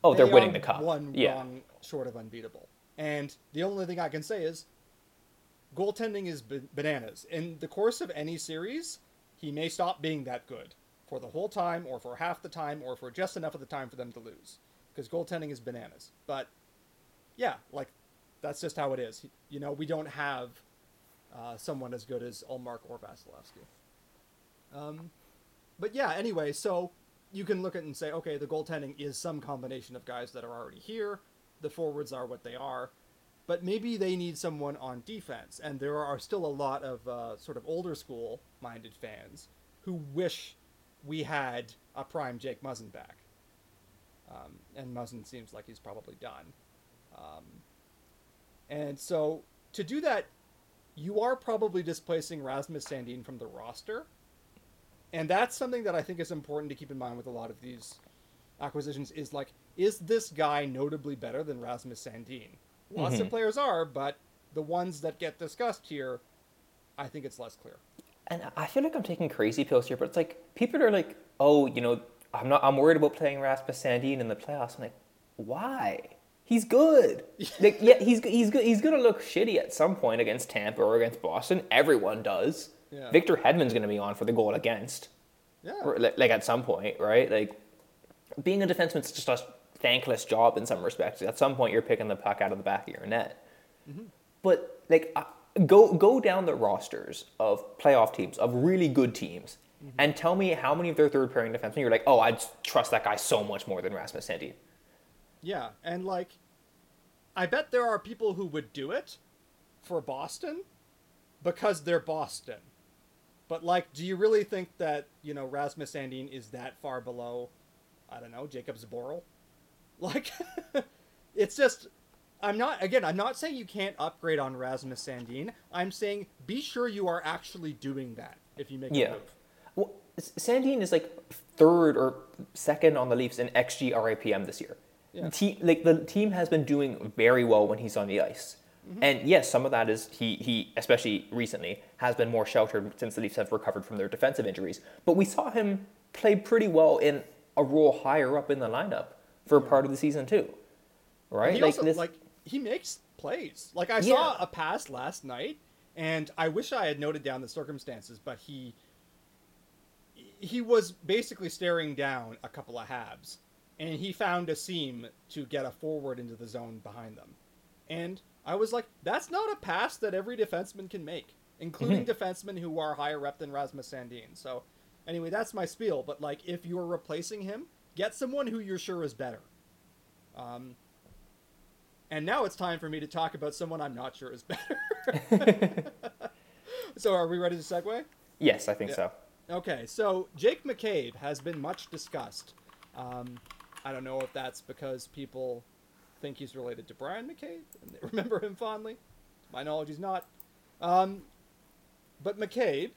Oh, they're they winning the cup. One yeah. wrong short of unbeatable. And the only thing I can say is, goaltending is ba- bananas. In the course of any series, he may stop being that good for the whole time, or for half the time, or for just enough of the time for them to lose. Because goaltending is bananas. But yeah, like that's just how it is. You know, we don't have uh, someone as good as Ullmark or Vasilevskiy. Um, but yeah, anyway, so you can look at it and say, okay, the goaltending is some combination of guys that are already here. The forwards are what they are. But maybe they need someone on defense. And there are still a lot of uh, sort of older school minded fans who wish we had a prime Jake Muzzin back. Um, and Muzzin seems like he's probably done. Um, and so to do that, you are probably displacing Rasmus Sandin from the roster. And that's something that I think is important to keep in mind with a lot of these acquisitions is like, is this guy notably better than Rasmus Sandin? Lots of Mhm. players are, but the ones that get discussed here, I think it's less clear. And I feel like I'm taking crazy pills here, but it's like people are like, "Oh, you know, I'm not. I'm worried about playing Rasmus Sandin in the playoffs." I'm like, "Why? He's good. like, yeah, he's he's good. He's gonna look shitty at some point against Tampa or against Boston. Everyone does. Yeah. Victor Hedman's gonna be on for the goal against, Yeah. or, like, like at some point, right? Like, being a defenseman defenseman's just thankless job in some respects. At some point, you're picking the puck out of the back of your net. But like, uh, go go down the rosters of playoff teams of really good teams, and tell me how many of their third pairing defensemen you're like, oh, I'd trust that guy so much more than Rasmus Sandin. Yeah, and like, I bet there are people who would do it for Boston because they're Boston. But like, do you really think that you know Rasmus Sandin is that far below? I don't know, Jakub Zboril? Like, it's just. I'm not again. I'm not saying you can't upgrade on Rasmus Sandin. I'm saying be sure you are actually doing that if you make a Yeah. move. Well, Sandin is like third or second on the Leafs in xG RAPM this year. Yeah. Te- like the team has been doing very well when he's on the ice. Mm-hmm. And yes, some of that is he he especially recently has been more sheltered since the Leafs have recovered from their defensive injuries. But we saw him play pretty well in a role higher up in the lineup for part of the season too. Right? He like also this like he makes plays. Like I Yeah. saw a pass last night, and I wish I had noted down the circumstances, but he he was basically staring down a couple of halves, and he found a seam to get a forward into the zone behind them, and I was like, that's not a pass that every defenseman can make, including mm-hmm. defensemen who are higher rep than Rasmus Sandin. So, anyway, that's my spiel. But like, if you're replacing him, get someone who you're sure is better. Um, and now it's time for me to talk about someone I'm not sure is better. so, are we ready to segue? Yes, I think Yeah. so. Okay, so Jake McCabe has been much discussed. Um, I don't know if that's because people think he's related to Bryan McCabe and they remember him fondly. My knowledge, is not. Um, but McCabe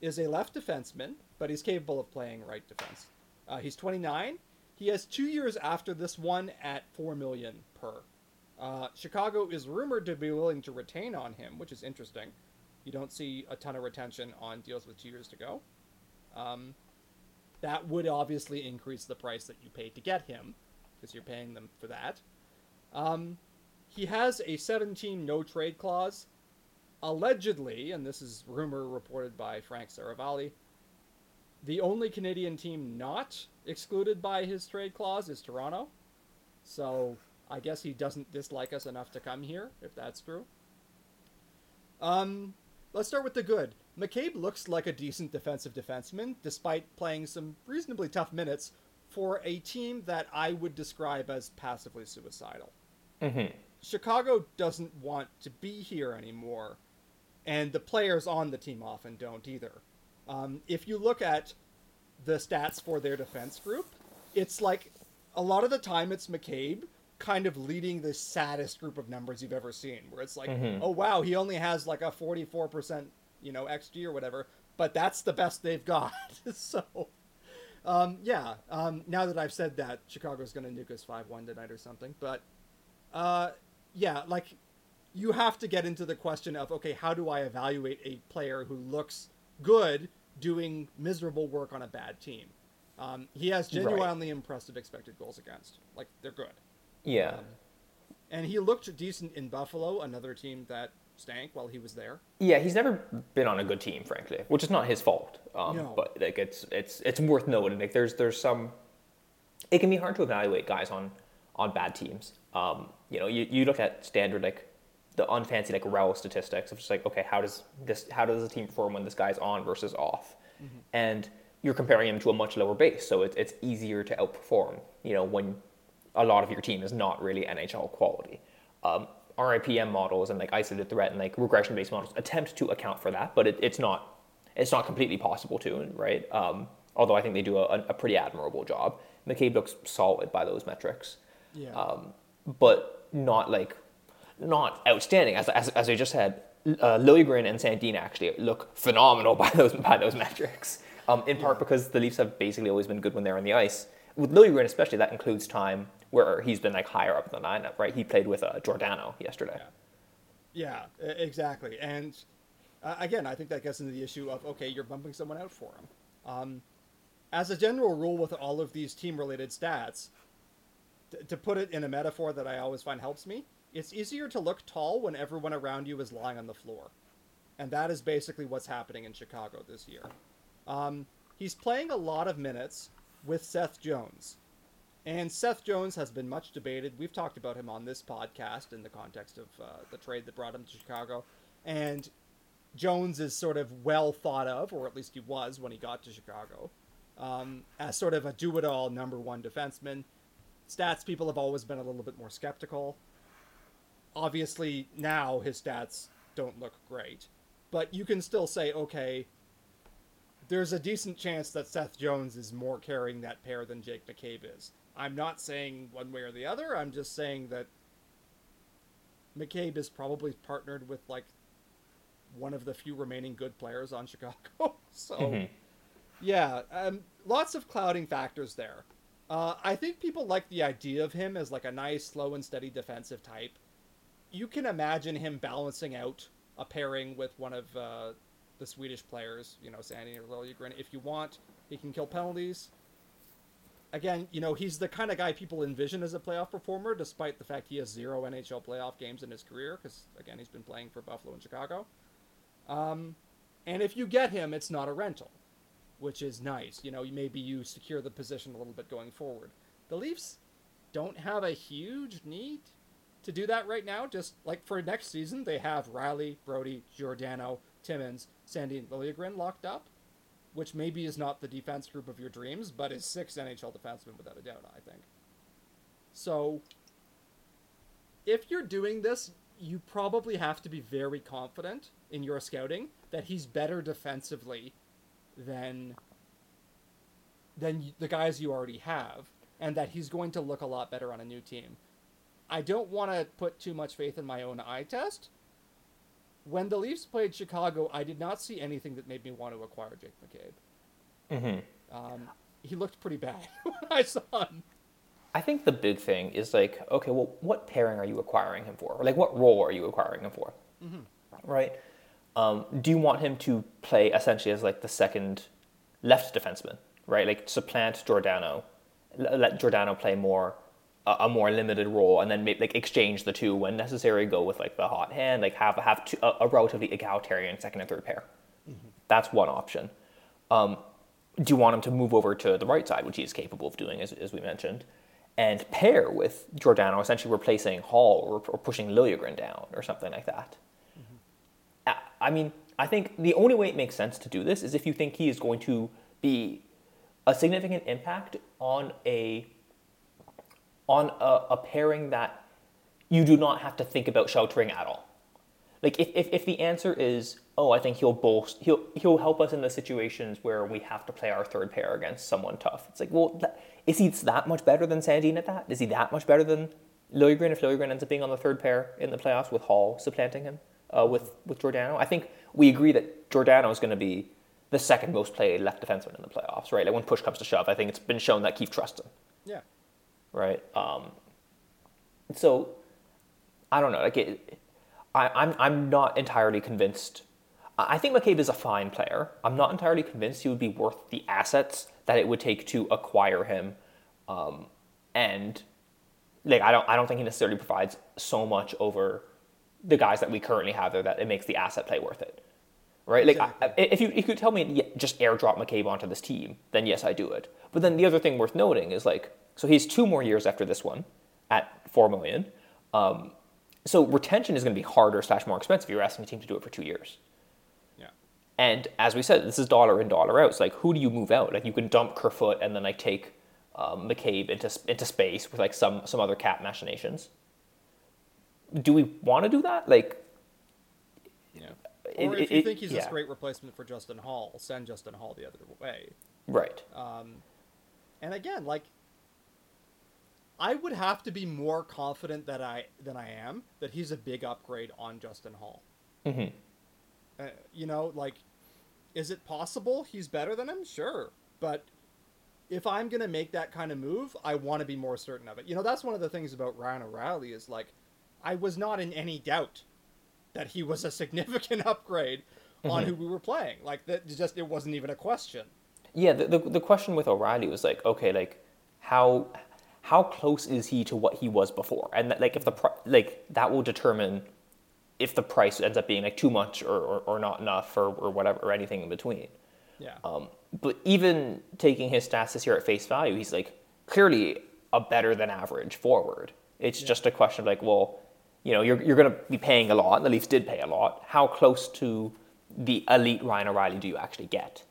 is a left defenseman, but he's capable of playing right defense. Uh, he's 29. He has two years after this one at four million per. Uh, Chicago is rumored to be willing to retain on him, which is interesting. You don't see a ton of retention on deals with two years to go. Um, that would obviously increase the price that you pay to get him, because you're paying them for that. Um, he has a 17 no trade clause. Allegedly, and this is rumor reported by Frank Seravalli, the only Canadian team not excluded by his trade clause is Toronto. So I guess he doesn't dislike us enough to come here, if that's true. Um, let's start with the good. McCabe looks like a decent defensive defenseman, despite playing some reasonably tough minutes for a team that I would describe as passively suicidal. Mm-hmm. Chicago doesn't want to be here anymore, and the players on the team often don't either. Um, if you look at the stats for their defense group, it's like a lot of the time it's McCabe kind of leading the saddest group of numbers you've ever seen, where it's like, Mhm. oh wow, he only has like a forty-four percent, you know, XG or whatever, but that's the best they've got. so, um, yeah. Um, now that I've said that, Chicago's going to nuke us five-one tonight or something, but uh, yeah, like you have to get into the question of okay, how do I evaluate a player who looks good doing miserable work on a bad team? Um, he has Right. genuinely impressive expected goals against. Like they're good. Yeah. Um, and he looked decent in Buffalo, another team that stank while he was there. Yeah, he's never been on a good team, frankly, which is not his fault. Um, No. But like, it's it's it's worth noting. Like, there's there's some. It can be hard to evaluate guys on on bad teams. Um, you know, you, you look at standard like the unfancy like REL statistics of just like okay, how does this how does the team perform when this guy's on versus off, and you're comparing him to a much lower base, so it's it's easier to outperform. You know, when a lot of your team is not really NHL quality. Um, RAPM models and like isolated threat and like regression based models attempt to account for that, but it, it's not it's not completely possible to, right? Um, although I think they do a, a pretty admirable job. McCabe looks solid by those metrics, Yeah. um, but not like not outstanding. As, as, as I just said, uh, Liljegren and Sandin actually look phenomenal by those by those metrics. Um, in part because the Leafs have basically always been good when they're on the ice. With Liljegren especially, that includes time where he's been like higher up in the lineup. Right, he played with uh, Giordano yesterday. Yeah, e- exactly. And uh, again, I think that gets into the issue of okay, you're bumping someone out for him. Um, as a general rule, with all of these team-related stats, t- to put it in a metaphor that I always find helps me, it's easier to look tall when everyone around you is lying on the floor, and that is basically what's happening in Chicago this year. Um, he's playing a lot of minutes with Seth Jones. And Seth Jones has been much debated. We've talked about him on this podcast in the context of uh, the trade that brought him to Chicago. And Jones is sort of well thought of, or at least he was when he got to Chicago, um, as sort of a do it all number one defenseman. Stats people have always been a little bit more skeptical. Obviously, now his stats don't look great. But you can still say, okay, there's a decent chance that Seth Jones is more carrying that pair than Jake McCabe is. I'm not saying one way or the other. I'm just saying that McCabe is probably partnered with like one of the few remaining good players on Chicago. so, Mhm. yeah, um, lots of clouding factors there. Uh, I think people like the idea of him as like a nice, slow and steady defensive type. You can imagine him balancing out a pairing with one of uh, the Swedish players, you know, Sandin or Liljegren. If you want, he can kill penalties. Again, you know, he's the kind of guy people envision as a playoff performer, despite the fact he has zero NHL playoff games in his career, because, again, he's been playing for Buffalo and Chicago. Um, and if you get him, it's not a rental, which is nice. You know, maybe you secure the position a little bit going forward. The Leafs don't have a huge need to do that right now. Just like for next season, they have Rielly, Brodie, Giordano, Timmins, Sandin, and Liljegren locked up, which maybe is not the defense group of your dreams, but is six NHL defensemen without a doubt, I think. So, if you're doing this, you probably have to be very confident in your scouting that he's better defensively than than the guys you already have, and that he's going to look a lot better on a new team. I don't want to put too much faith in my own eye test. When the Leafs played Chicago, I did not see anything that made me want to acquire Jake McCabe. Mm-hmm. Um, he looked pretty bad when I saw him. I think the big thing is like, okay, well, what pairing are you acquiring him for? Or like, what role are you acquiring him for? Right? Um, do you want him to play essentially as like the second left defenseman, right? Like supplant Giordano, l- let Giordano play more a, more limited role, and then maybe like exchange the two when necessary. Go with like the hot hand, like have have two, a, a relatively egalitarian second and third pair. That's one option. Um, do you want him to move over to the right side, which he is capable of doing, as, as we mentioned, and pair with Giordano, essentially replacing Holl or, or pushing Liljegren down or something like that? I- I mean, I think the only way it makes sense to do this is if you think he is going to be a significant impact on a on a, a pairing that you do not have to think about sheltering at all. Like if, if, if the answer is, oh, I think he'll bolst, he'll he'll help us in the situations where we have to play our third pair against someone tough. It's like, well, that, is he that much better than Sandin at that? Is he that much better than Liljegren if Liljegren ends up being on the third pair in the playoffs with Holl supplanting him uh, with with Giordano? I think we agree that Giordano is going to be the second most played left defenseman in the playoffs, right? Like when push comes to shove, I think it's been shown that Keefe trusts him Yeah. Right? Um, so I don't know. Like it, I, I'm I'm not entirely convinced. I think McCabe is a fine player. I'm not entirely convinced he would be worth the assets that it would take to acquire him, um, and like I don't I don't think he necessarily provides so much over the guys that we currently have there that it makes the asset play worth it. Right? Like I, if you if you tell me yeah, just airdrop McCabe onto this team, then yes, I do it. But then the other thing worth noting is like so he's two more years after this one at four million. Um, so retention is going to be harder slash more expensive. You're asking a team to do it for two years. Yeah. And as we said, this is dollar in, dollar out. So like, who do you move out? Like, you can dump Kerfoot and then like take um, McCabe into into space with like some some other cap machinations. Do we want to do that? Like, Yeah. Or it- if you it- think he's yeah. a great replacement for Justin Holl, send Justin Holl the other way. right? Um, and again, like, I would have to be more confident that I than I am that he's a big upgrade on Justin Holl. hmm Uh, you know, like, is it possible he's better than him? Sure, but if I'm gonna make that kind of move, I want to be more certain of it. You know, that's one of the things about Ryan O'Reilly is like, I was not in any doubt that he was a significant upgrade on who we were playing. Like that, just it wasn't even a question. Yeah, the, the the question with O'Reilly was like, okay, like how how close is he to what he was before? And that, like if the pri- like that will determine if the price ends up being like too much or, or, or not enough or, or whatever or anything in between. Yeah. Um, but even taking his stats this year at face value, he's like clearly a better than average forward. It's just a question of like, well, you know, you're, you're going to be paying a lot, and the Leafs did pay a lot. How close to the elite Ryan O'Reilly do you actually get?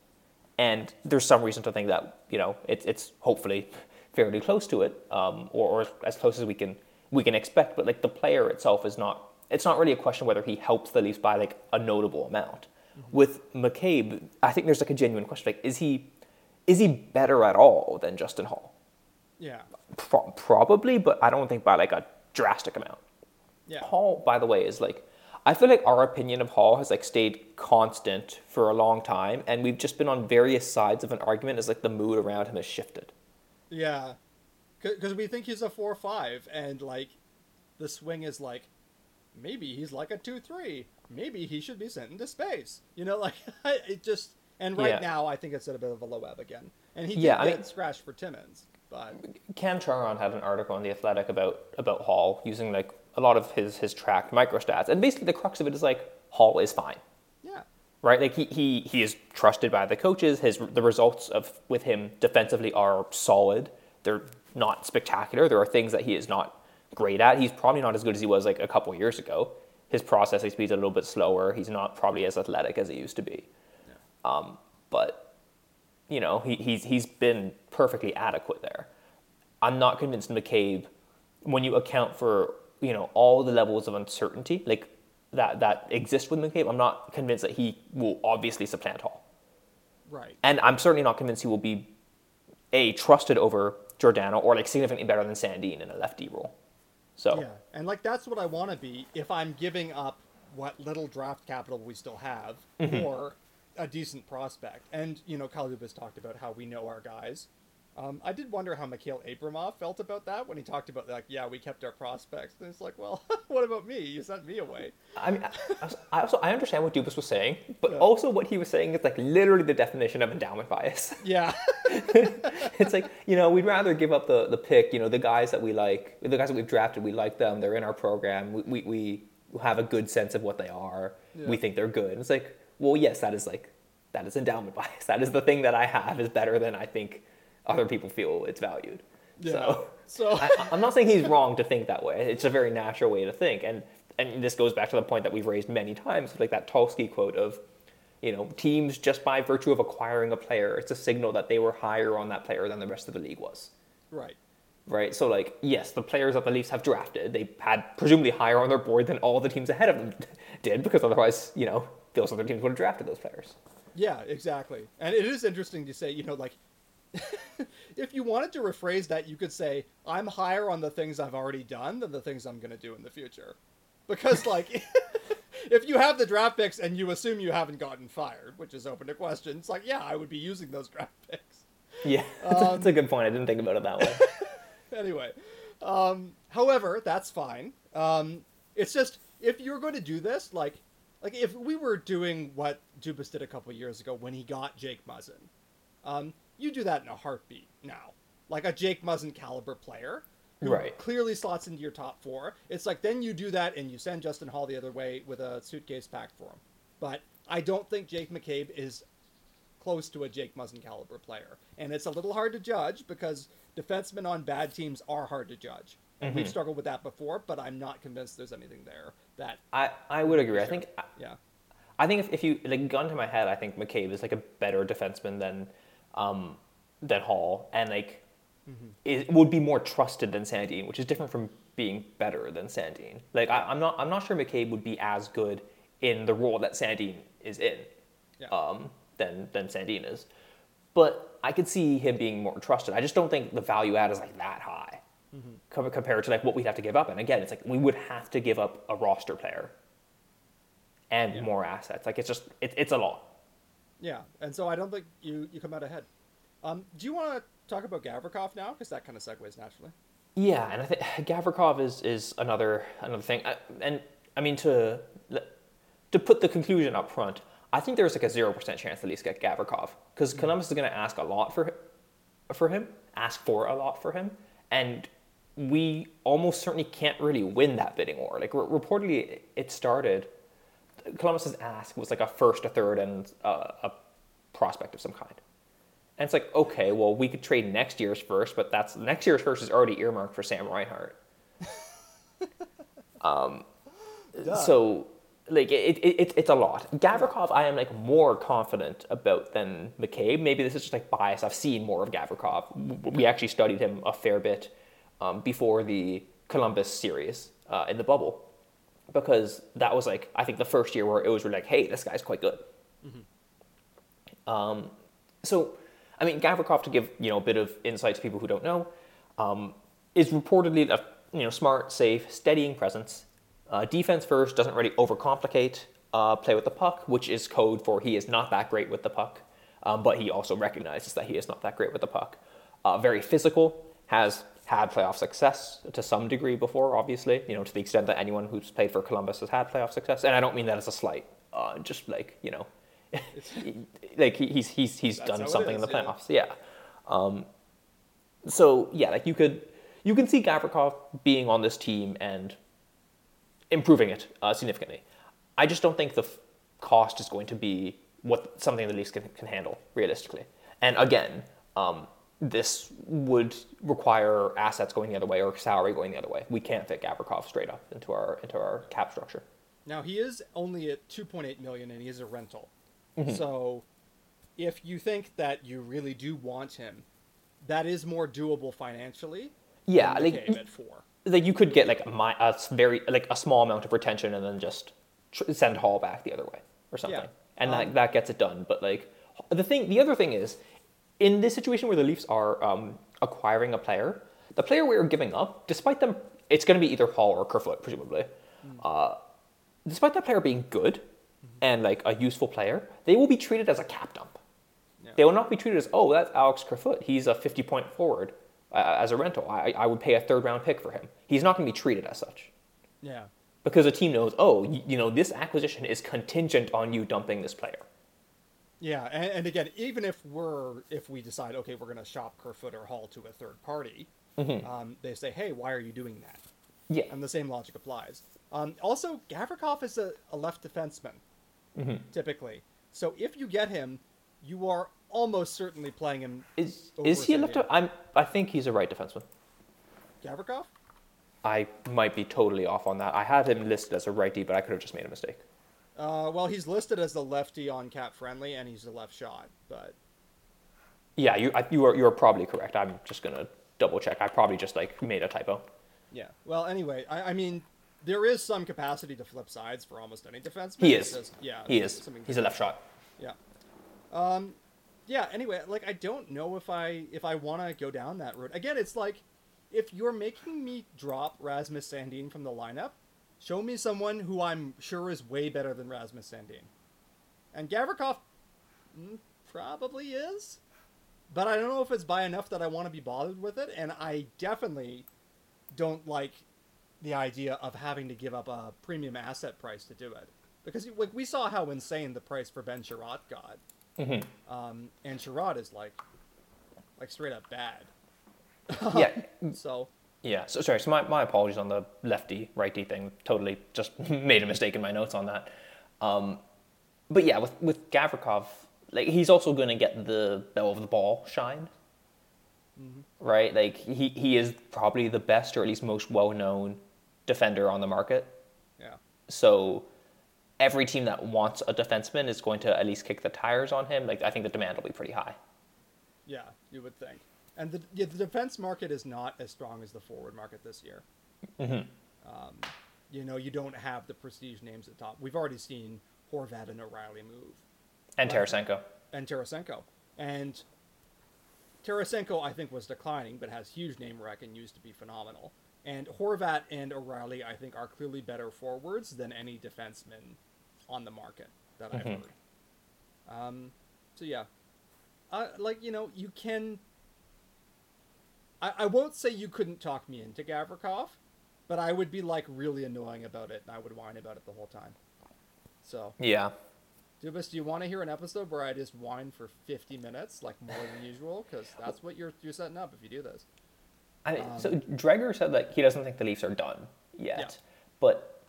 And there's some reason to think that, you know, it's, it's hopefully fairly close to it, um, or, or as close as we can, we can expect. But like the player itself is not, it's not really a question whether he helps the Leafs by like a notable amount. With McCabe, I think there's like a genuine question: like, is he is he better at all than Justin Holl? yeah. Pro- probably, but I don't think by like a drastic amount. Yeah. Holl, by the way, is like I feel like our opinion of Holl has like stayed constant for a long time, and we've just been on various sides of an argument as like the mood around him has shifted. Yeah, because we think he's a four five, and like the swing is like maybe he's like a two three. Maybe he should be sent into space. You know, like it just. And right Yeah. now, I think it's at a bit of a low ebb again. And he did Yeah, I get mean- scratched for Timmins, but Cam Charron had an article in the Athletic about about Holl using like a lot of his his tracked microstats, and basically the crux of it is like Holl is fine. Yeah, right? Like he, he, he is trusted by the coaches. His the results of with him defensively are solid. They're not spectacular. There are things that he is not great at. He's probably not as good as he was like a couple years ago. His processing speed's a little bit slower. He's not probably as athletic as he used to be. Um, but you know he, he's he's been perfectly adequate there. I'm not convinced McCabe, when you account for you know all the levels of uncertainty like that that exist with McCabe, I'm not convinced that he will obviously supplant Holl. Right. And I'm certainly not convinced he will be a trusted over Giordano or like significantly better than Sandin in a lefty role. So Yeah, and like that's what I want to be if I'm giving up what little draft capital we still have Mm-hmm. for a decent prospect. And you know, Kyle Dubas talked about how we know our guys. Um, I did wonder how Mikhail Abramov felt about that when he talked about like, yeah, we kept our prospects. And it's like, well, what about me? You sent me away. I mean, I, also I understand what Dubas was saying, but Yeah. also what he was saying is like literally the definition of endowment bias. Yeah, it's like you know we'd rather give up the the pick. You know the guys that we like, the guys that we've drafted, we like them. They're in our program. We we, we have a good sense of what they are. We think they're good. And it's like, well, yes, that is like that is endowment bias. That is the thing that I have is better than I think other people feel it's valued. yeah. So. So, I, I'm not saying he's wrong to think that way. It's a very natural way to think, and and this goes back to the point that we've raised many times, like that Tulsky quote of, you know, teams just by virtue of acquiring a player, it's a signal that they were higher on that player than the rest of the league was, right. right? So like, yes, the players that the Leafs have drafted, they had presumably higher on their board than all the teams ahead of them did, because otherwise, you know, those other teams would have drafted those players. Yeah, exactly. And it is interesting to say, you know, like, if you wanted to rephrase that, you could say, I'm higher on the things I've already done than the things I'm going to do in the future. Because, like, if you have the draft picks and you assume you haven't gotten fired, which is open to question, it's like, yeah, I would be using those draft picks. Yeah, that's, a, that's a good point. I didn't think about it that way. anyway, um, however, that's fine. Um, it's just if you're going to do this, like, like if we were doing what Dubas did a couple years ago when he got Jake Muzzin, um, you do that in a heartbeat now. Like a Jake Muzzin caliber player who Right. clearly slots into your top four. It's like then you do that and you send Justin Holl the other way with a suitcase packed for him. But I don't think Jake McCabe is close to a Jake Muzzin caliber player. And it's a little hard to judge because defensemen on bad teams are hard to judge. And we've mm-hmm. struggled with that before, but I'm not convinced there's anything there that I, I would agree. I think yeah. I think if, if you like gun to my head, I think McCabe is like a better defenseman than um, than Holl, and like it would be more trusted than Sandin, which is different from being better than Sandin. Like I, I'm not I'm not sure McCabe would be as good in the role that Sandin is in Yeah. um, than than Sandin is, but I could see him being more trusted. I just don't think the value add is like that high com- compared to like what we'd have to give up. And again, it's like we would have to give up a roster player and Yeah. more assets. Like it's just it, it's a lot. Yeah, and so I don't think you, you come out ahead. Um, do you want to talk about Gavrikov now? Because that kind of segues naturally. Yeah, and I think Gavrikov is is another another thing. I, and I mean to to put the conclusion up front, I think there's like a zero percent chance the Leafs get Gavrikov because Columbus is going to ask a lot for for him, ask for a lot for him, and we almost certainly can't really win that bidding war. Like re- reportedly, it started. Columbus's ask was like a first, a third, and uh, a prospect of some kind. And it's like, okay, well, we could trade next year's first, but that's next year's first is already earmarked for Sam Reinhart. um, so, like, it, it, it, it's a lot. Gavrikov, I am like more confident about than McCabe. Maybe this is just like bias. I've seen more of Gavrikov. We actually studied him a fair bit um, before the Columbus series uh, in the bubble, because that was like I think the first year where it was really like, hey, this guy's quite good. Um, so, I mean, Gavrikov, to give you know a bit of insight to people who don't know, um, is reportedly a you know smart, safe, steadying presence. Uh, defense first doesn't really overcomplicate uh, play with the puck, which is code for he is not that great with the puck, um, but he also recognizes that he is not that great with the puck. Uh, very physical, has had playoff success to some degree before, obviously, you know, to the extent that anyone who's played for Columbus has had playoff success. And I don't mean that as a slight, uh, just like, you know, like he's, he's, he's That's done something in is, the yeah. playoffs. Yeah. Um, so, yeah, like you could, you can see Gavrikov being on this team and improving it uh, significantly. I just don't think the f- cost is going to be what something the Leafs can, can handle realistically. And again, um, this would require assets going the other way or salary going the other way. We can't fit Gavrikov straight up into our into our cap structure. Now he is only at 2.8 million, and he is a rental. So, if you think that you really do want him, that is more doable financially. Yeah, than like four. like you could get like my, a, mi- a s- very like a small amount of retention and then just tr- send Holl back the other way or something, Yeah. and Um, that that gets it done. But like the thing, the other thing is, in this situation where the Leafs are um, acquiring a player, the player we are giving up, despite them, it's going to be either Holl or Kerfoot, presumably. Uh, despite that player being good and like a useful player, they will be treated as a cap dump. Yeah. They will not be treated as, oh, that's Alex Kerfoot. He's a 50 point forward uh, as a rental. I, I would pay a third round pick for him. He's not going to be treated as such Yeah. because a team knows, oh, you, you know, this acquisition is contingent on you dumping this player. Yeah, and, and again, even if we're if we decide okay, we're going to shop Kerfoot or Holl to a third party, um, they say, hey, why are you doing that? Yeah. And the same logic applies. Um, also, Gavrikov is a, a left defenseman, typically. So if you get him, you are almost certainly playing him. Is is he a left? I'm. I think he's a right defenseman. Gavrikov? I might be totally off on that. I had him listed as a righty, but I could have just made a mistake. Uh, well, he's listed as the lefty on Cap Friendly, and he's a left shot. But Yeah, you I, you are you are probably correct. I'm just gonna double check. I probably just like made a typo. yeah. Well, anyway, I, I mean, there is some capacity to flip sides for almost any defenseman. He is. just- yeah. He is. He's a left shot. Yeah. Um, yeah. Anyway, like I don't know if I if I want to go down that route. Again, it's like if you're making me drop Rasmus Sandin from the lineup, show me someone who I'm sure is way better than Rasmus Sandin. And Gavrikov mm, probably is, but I don't know if it's by enough that I want to be bothered with it. And I definitely don't like the idea of having to give up a premium asset price to do it. Because like we saw how insane the price for Ben Chiarot got, um, and Sherratt is like, like straight up bad. yeah, So yeah. So sorry. So my, my apologies on the lefty righty thing. Totally just made a mistake in my notes on that. Um, but yeah, with with Gavrikov, like he's also going to get the bell of the ball shine, right? Like he he is probably the best or at least most well known defender on the market. yeah, So every team that wants a defenseman is going to at least kick the tires on him. Like I think the demand will be pretty high. yeah, you would think. And the yeah, the defense market is not as strong as the forward market this year. Um, you know, you don't have the prestige names at the top. We've already seen Horvat and O'Reilly move. And Right. Tarasenko. and Tarasenko. And Tarasenko, I think, was declining, but has huge name rec and used to be phenomenal. And Horvat and O'Reilly, I think, are clearly better forwards than any defenseman on the market that I've heard. Um, so yeah, uh, like you know, you can. I, I won't say you couldn't talk me into Gavrikov, but I would be like really annoying about it, and I would whine about it the whole time. So Yeah. Dubas, do you want to hear an episode where I just whine for 50 minutes, like more than usual? Because that's what you're you're setting up if you do this. I, so Dreger said that he doesn't think the Leafs are done yet, Yeah. but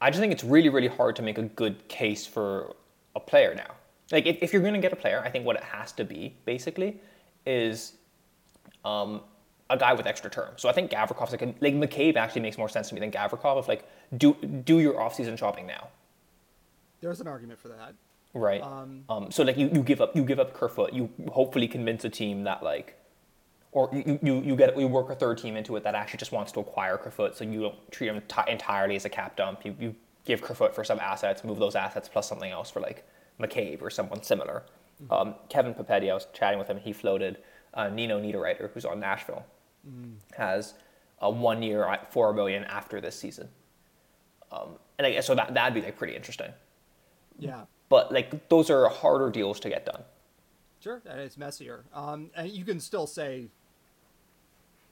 I just think it's really, really hard to make a good case for a player now. Like if, if you're going to get a player, I think what it has to be basically is um, a guy with extra term. So I think Gavrikov's like a, like McCabe actually makes more sense to me than Gavrikov. Of like do do your offseason shopping now, There's an argument for that. right? Um, Um, so like you, you give up you give up Kerfoot, you hopefully convince a team that like, or you, you, you get you work a third team into it that actually just wants to acquire Kerfoot, so you don't treat him ti entirely as a cap dump. You you give Kerfoot for some assets, move those assets plus something else for like McCabe or someone similar. Um, Kevin Papetti, I was chatting with him, he floated uh, Nino Niederreiter, who's on Nashville, has a one year at four million after this season. Um, and I guess so that that'd be like pretty interesting. yeah, But like those are harder deals to get done. sure, and it's messier. Um, and you can still say,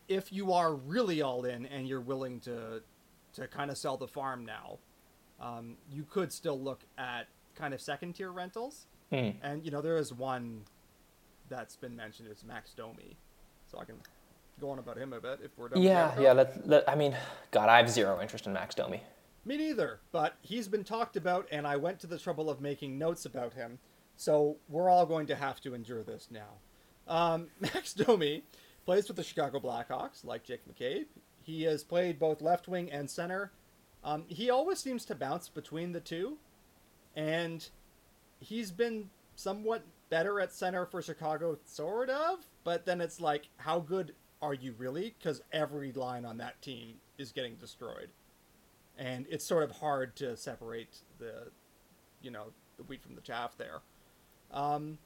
if you are really all in and you're willing to, to kind of sell the farm now, um, you could still look at kind of second tier rentals. Hmm. And you know there is one that's been mentioned. It's Max Domi, so I can go on about him a bit if we're done. Yeah, yeah. Let, let, I mean, God, I have zero interest in Max Domi. Me neither, but he's been talked about, and I went to the trouble of making notes about him, so we're all going to have to endure this now. Um, Max Domi plays with the Chicago Blackhawks, like Jake McCabe. He has played both left wing and center. Um, he always seems to bounce between the two, and he's been somewhat better at center for Chicago, sort of, but then it's like, how good are you really? Because every line on that team is getting destroyed and it's sort of hard to separate the you know the wheat from the chaff there um,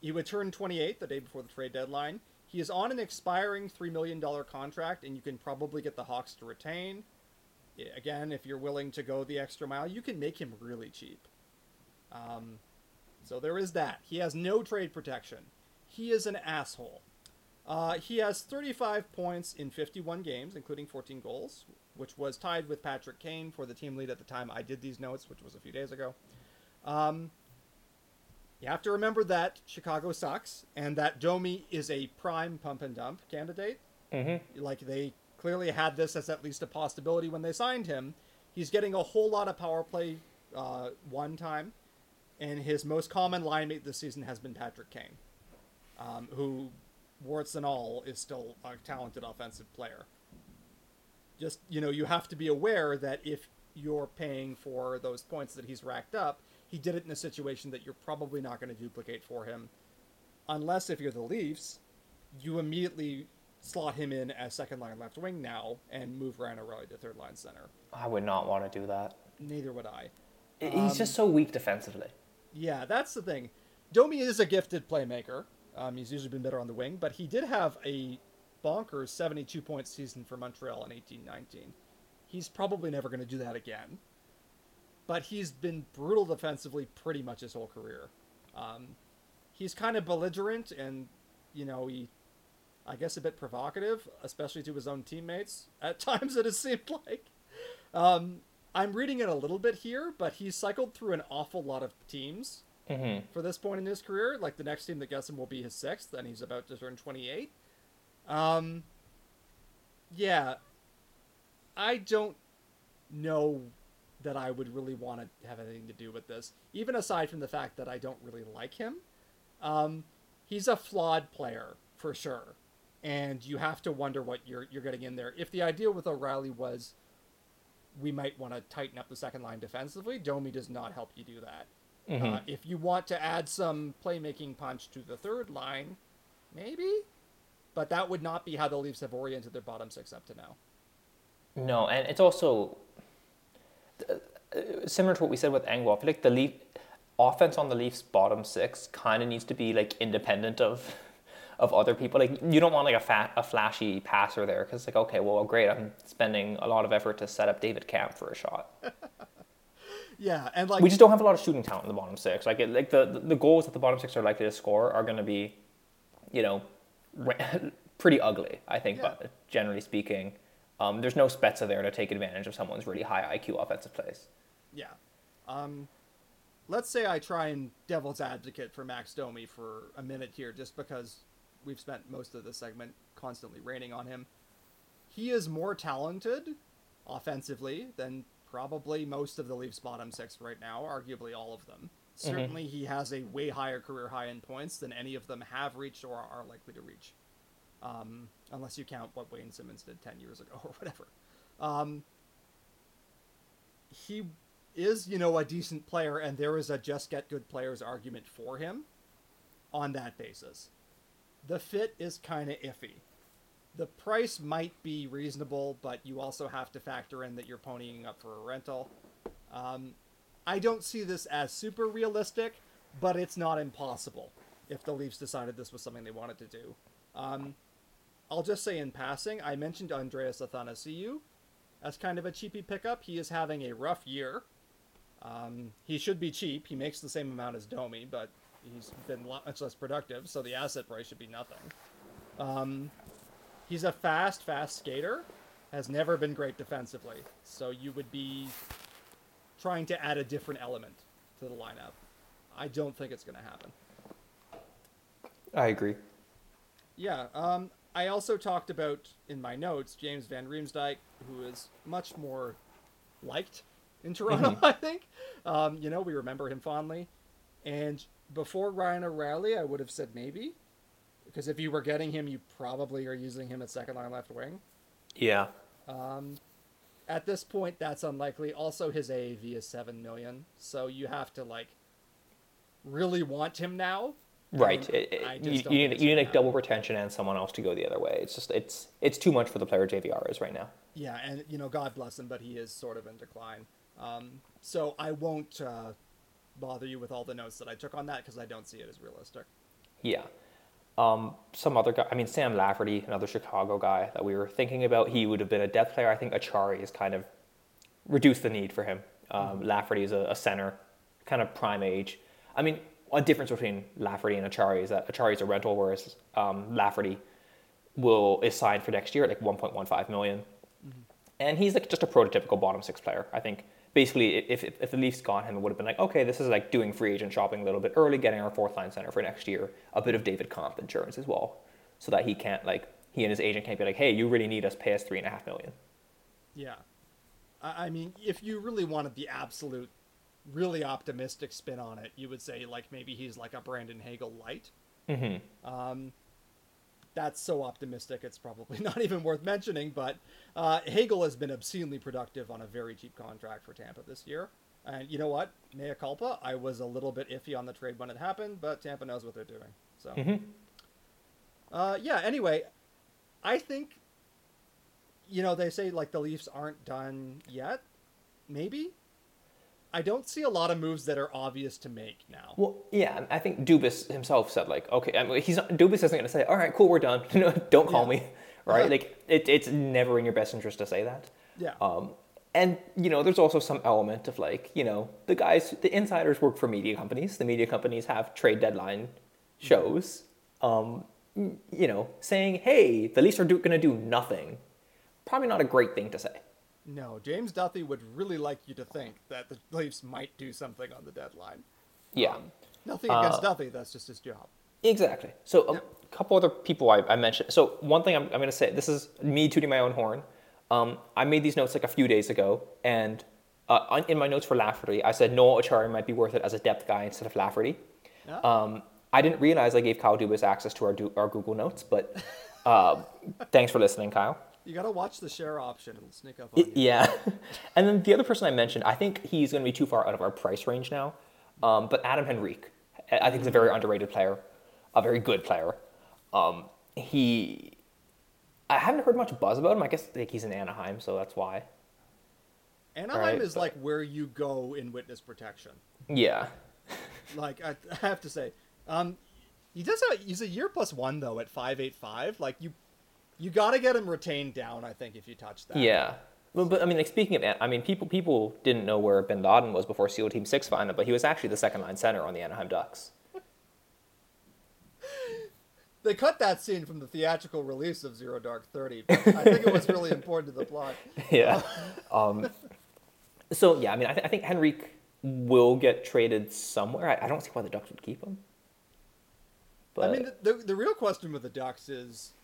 he would turn 28 the day before the trade deadline. He is on an expiring $3 million contract, and you can probably get the Hawks to retain. Again, if you're willing to go the extra mile, you can make him really cheap. Um, so there is that. He has no trade protection. He is an asshole. Uh, he has 35 points in 51 games, including 14 goals, which was tied with Patrick Kane for the team lead at the time I did these notes, which was a few days ago. Um, you have to remember that Chicago sucks, and that Domi is a prime pump and dump candidate. Mm-hmm. Like they clearly had this as at least a possibility when they signed him. He's getting a whole lot of power play uh, one time, and his most common line mate this season has been Patrick Kane, um, who, warts and all, is still a talented offensive player. Just you know, you have to be aware that if you're paying for those points that he's racked up, he did it in a situation that you're probably not going to duplicate for him, unless if you're the Leafs, you immediately slot him in as second line left wing now and move Ryan O'Reilly to third line center. I would not want to do that. Neither would I. He's Um, just so weak defensively. Yeah, that's the thing. Domi is a gifted playmaker. Um, he's usually been better on the wing, but he did have a bonkers 72 point season for Montreal in 1819. He's probably never going to do that again. But he's been brutal defensively pretty much his whole career. Um, he's kind of belligerent and, you know, he, I guess, a bit provocative, especially to his own teammates. At times, it has seemed like. Um, I'm reading it a little bit here, but he's cycled through an awful lot of teams Mm-hmm. for this point in his career. Like the next team that gets him will be his sixth, and he's about to turn 28. Um, yeah, I don't know that I would really want to have anything to do with this, even aside from the fact that I don't really like him. Um, he's a flawed player for sure, and you have to wonder what you're you're getting in there. If the idea with O'Reilly was we might want to tighten up the second line defensively, Domi does not help you do that. Mm-hmm. Uh, if you want to add some playmaking punch to the third line, maybe, but that would not be how the Leafs have oriented their bottom six up to now. No, and it's also uh, similar to what we said with Engvall. I feel like the Leaf offense on the Leafs bottom six kind of needs to be like independent of of other people. Like you don't want like a fat a flashy passer there because like okay, well great, I'm spending a lot of effort to set up David Kampf for a shot. Yeah, and like we just don't have a lot of shooting talent in the bottom six. Like it, like the the goals that the bottom six are likely to score are going to be, you know, pretty ugly. I think, Yeah. but generally speaking, um, there's no Spezza there to take advantage of someone's really high IQ offensive plays. yeah, um, let's say I try and devil's advocate for Max Domi for a minute here, just because we've spent most of the segment constantly raining on him. He is more talented offensively than probably most of the Leafs bottom six right now, arguably all of them. Certainly, he has a way higher career high in points than any of them have reached or are likely to reach. Um, unless you count what Wayne Simmonds did 10 years ago or whatever. Um, he is, you know, a decent player, and there is a just get good players argument for him on that basis. The fit is kind of iffy. The price might be reasonable, but you also have to factor in that you're ponying up for a rental. Um, I don't see this as super realistic, but it's not impossible if the Leafs decided this was something they wanted to do. Um, I'll just say in passing, I mentioned Andreas Athanasiou as kind of a cheapy pickup. He is having a rough year. Um, he should be cheap. He makes the same amount as Domi, but he's been much less productive, so the asset price should be nothing. Um, he's a fast, fast skater. Has never been great defensively, so you would be trying to add a different element to the lineup. I don't think it's going to happen. I agree. Yeah. Um, I also talked about in my notes James Van Riemsdyk, who is much more liked in Toronto. I think. Um, you know, we remember him fondly. And before Ryan O'Reilly, I would have said maybe, because if you were getting him, you probably are using him at second line left wing. Yeah. Um, at this point, that's unlikely. Also, his AAV is seven million, so you have to like really want him now. Right. It- it- I you, you need you need like double retention and someone else to go the other way. It's just it's it's too much for the player JVR is right now. Yeah, and you know, God bless him, but he is sort of in decline. Um, so I won't uh, bother you with all the notes that I took on that because I don't see it as realistic. Yeah. Um, some other guy, I mean, Sam Lafferty, another Chicago guy that we were thinking about, he would have been a depth player. I think Acciari has kind of reduced the need for him. Um, Lafferty is a, a center, kind of prime age. I mean, a difference between Lafferty and Acciari is that Acciari is a rental, whereas um, Lafferty will is signed for next year at like 1.15 million. and he's like just a prototypical bottom six player. I think basically if if, if the Leafs got him, it would have been like okay, this is like doing free agent shopping a little bit early, getting our fourth line center for next year, a bit of David Kampf insurance as well, so that he can't like he and his agent can't be like, hey, you really need us, pay us three and a half million. Yeah. I I mean, if you really wanted the absolute, really optimistic spin on it, you would say, like, maybe he's like a Brandon Hagel light. Mm-hmm. Um, that's so optimistic, it's probably not even worth mentioning, but uh, Hagel has been obscenely productive on a very cheap contract for Tampa this year. And you know what? Mea culpa. I was a little bit iffy on the trade when it happened, but Tampa knows what they're doing. So, Mhm. uh, yeah, anyway, I think, you know, they say like the Leafs aren't done yet. Maybe. I don't see a lot of moves that are obvious to make now. Well, yeah, I think Dubas himself said like, okay, I mean, he's not, Dubas isn't going to say, all right, cool, we're done. no, don't call Yeah. me, right? Uh-huh. Like it, it's never in your best interest to say that. Yeah. Um, and you know, there's also some element of like, you know, the guys, the insiders work for media companies. The media companies have trade deadline shows. Um, you know, saying, hey, the Leafs are do- going to do nothing. Probably not a great thing to say. No, James Duthie would really like you to think that the Leafs might do something on the deadline. Yeah. Um, nothing against Uh, Duthie, that's just his job. Exactly. So a Yeah. couple other people I, I mentioned. So one thing I'm, I'm going to say, this is me tooting my own horn. Um, I made these notes like a few days ago, and uh, in my notes for Lafferty, I said Noel Acciari might be worth it as a depth guy instead of Lafferty. Yeah. Um, I didn't realize I gave Kyle Dubas access to our, our Google Notes, but uh, thanks for listening, Kyle. You gotta watch the share option; it'll sneak up on you. Yeah. and then the other person I mentioned, I think he's going to be too far out of our price range now. Um, but Adam Henrique, I I think he's a very underrated player, a very good player. Um, he, I haven't heard much buzz about him. I guess like he's in Anaheim, so that's why. Anaheim Right, is but- like where you go in witness protection. Yeah. Like I, I have to say, um, he does have he's a year plus one though at five eight five. Like you, you gotta get him retained down. I think if you touch that. Yeah. Well, but I mean, like speaking of, I mean, people people didn't know where Bin Laden was before SEAL Team Six found him, but he was actually the second line center on the Anaheim Ducks. They cut that scene from the theatrical release of Zero Dark Thirty. But I think it was really important to the plot. yeah. Um, so yeah, I mean, I, th- I think Henrique will get traded somewhere. I, I don't see why the Ducks would keep him. But I mean, the, the the real question with the Ducks is,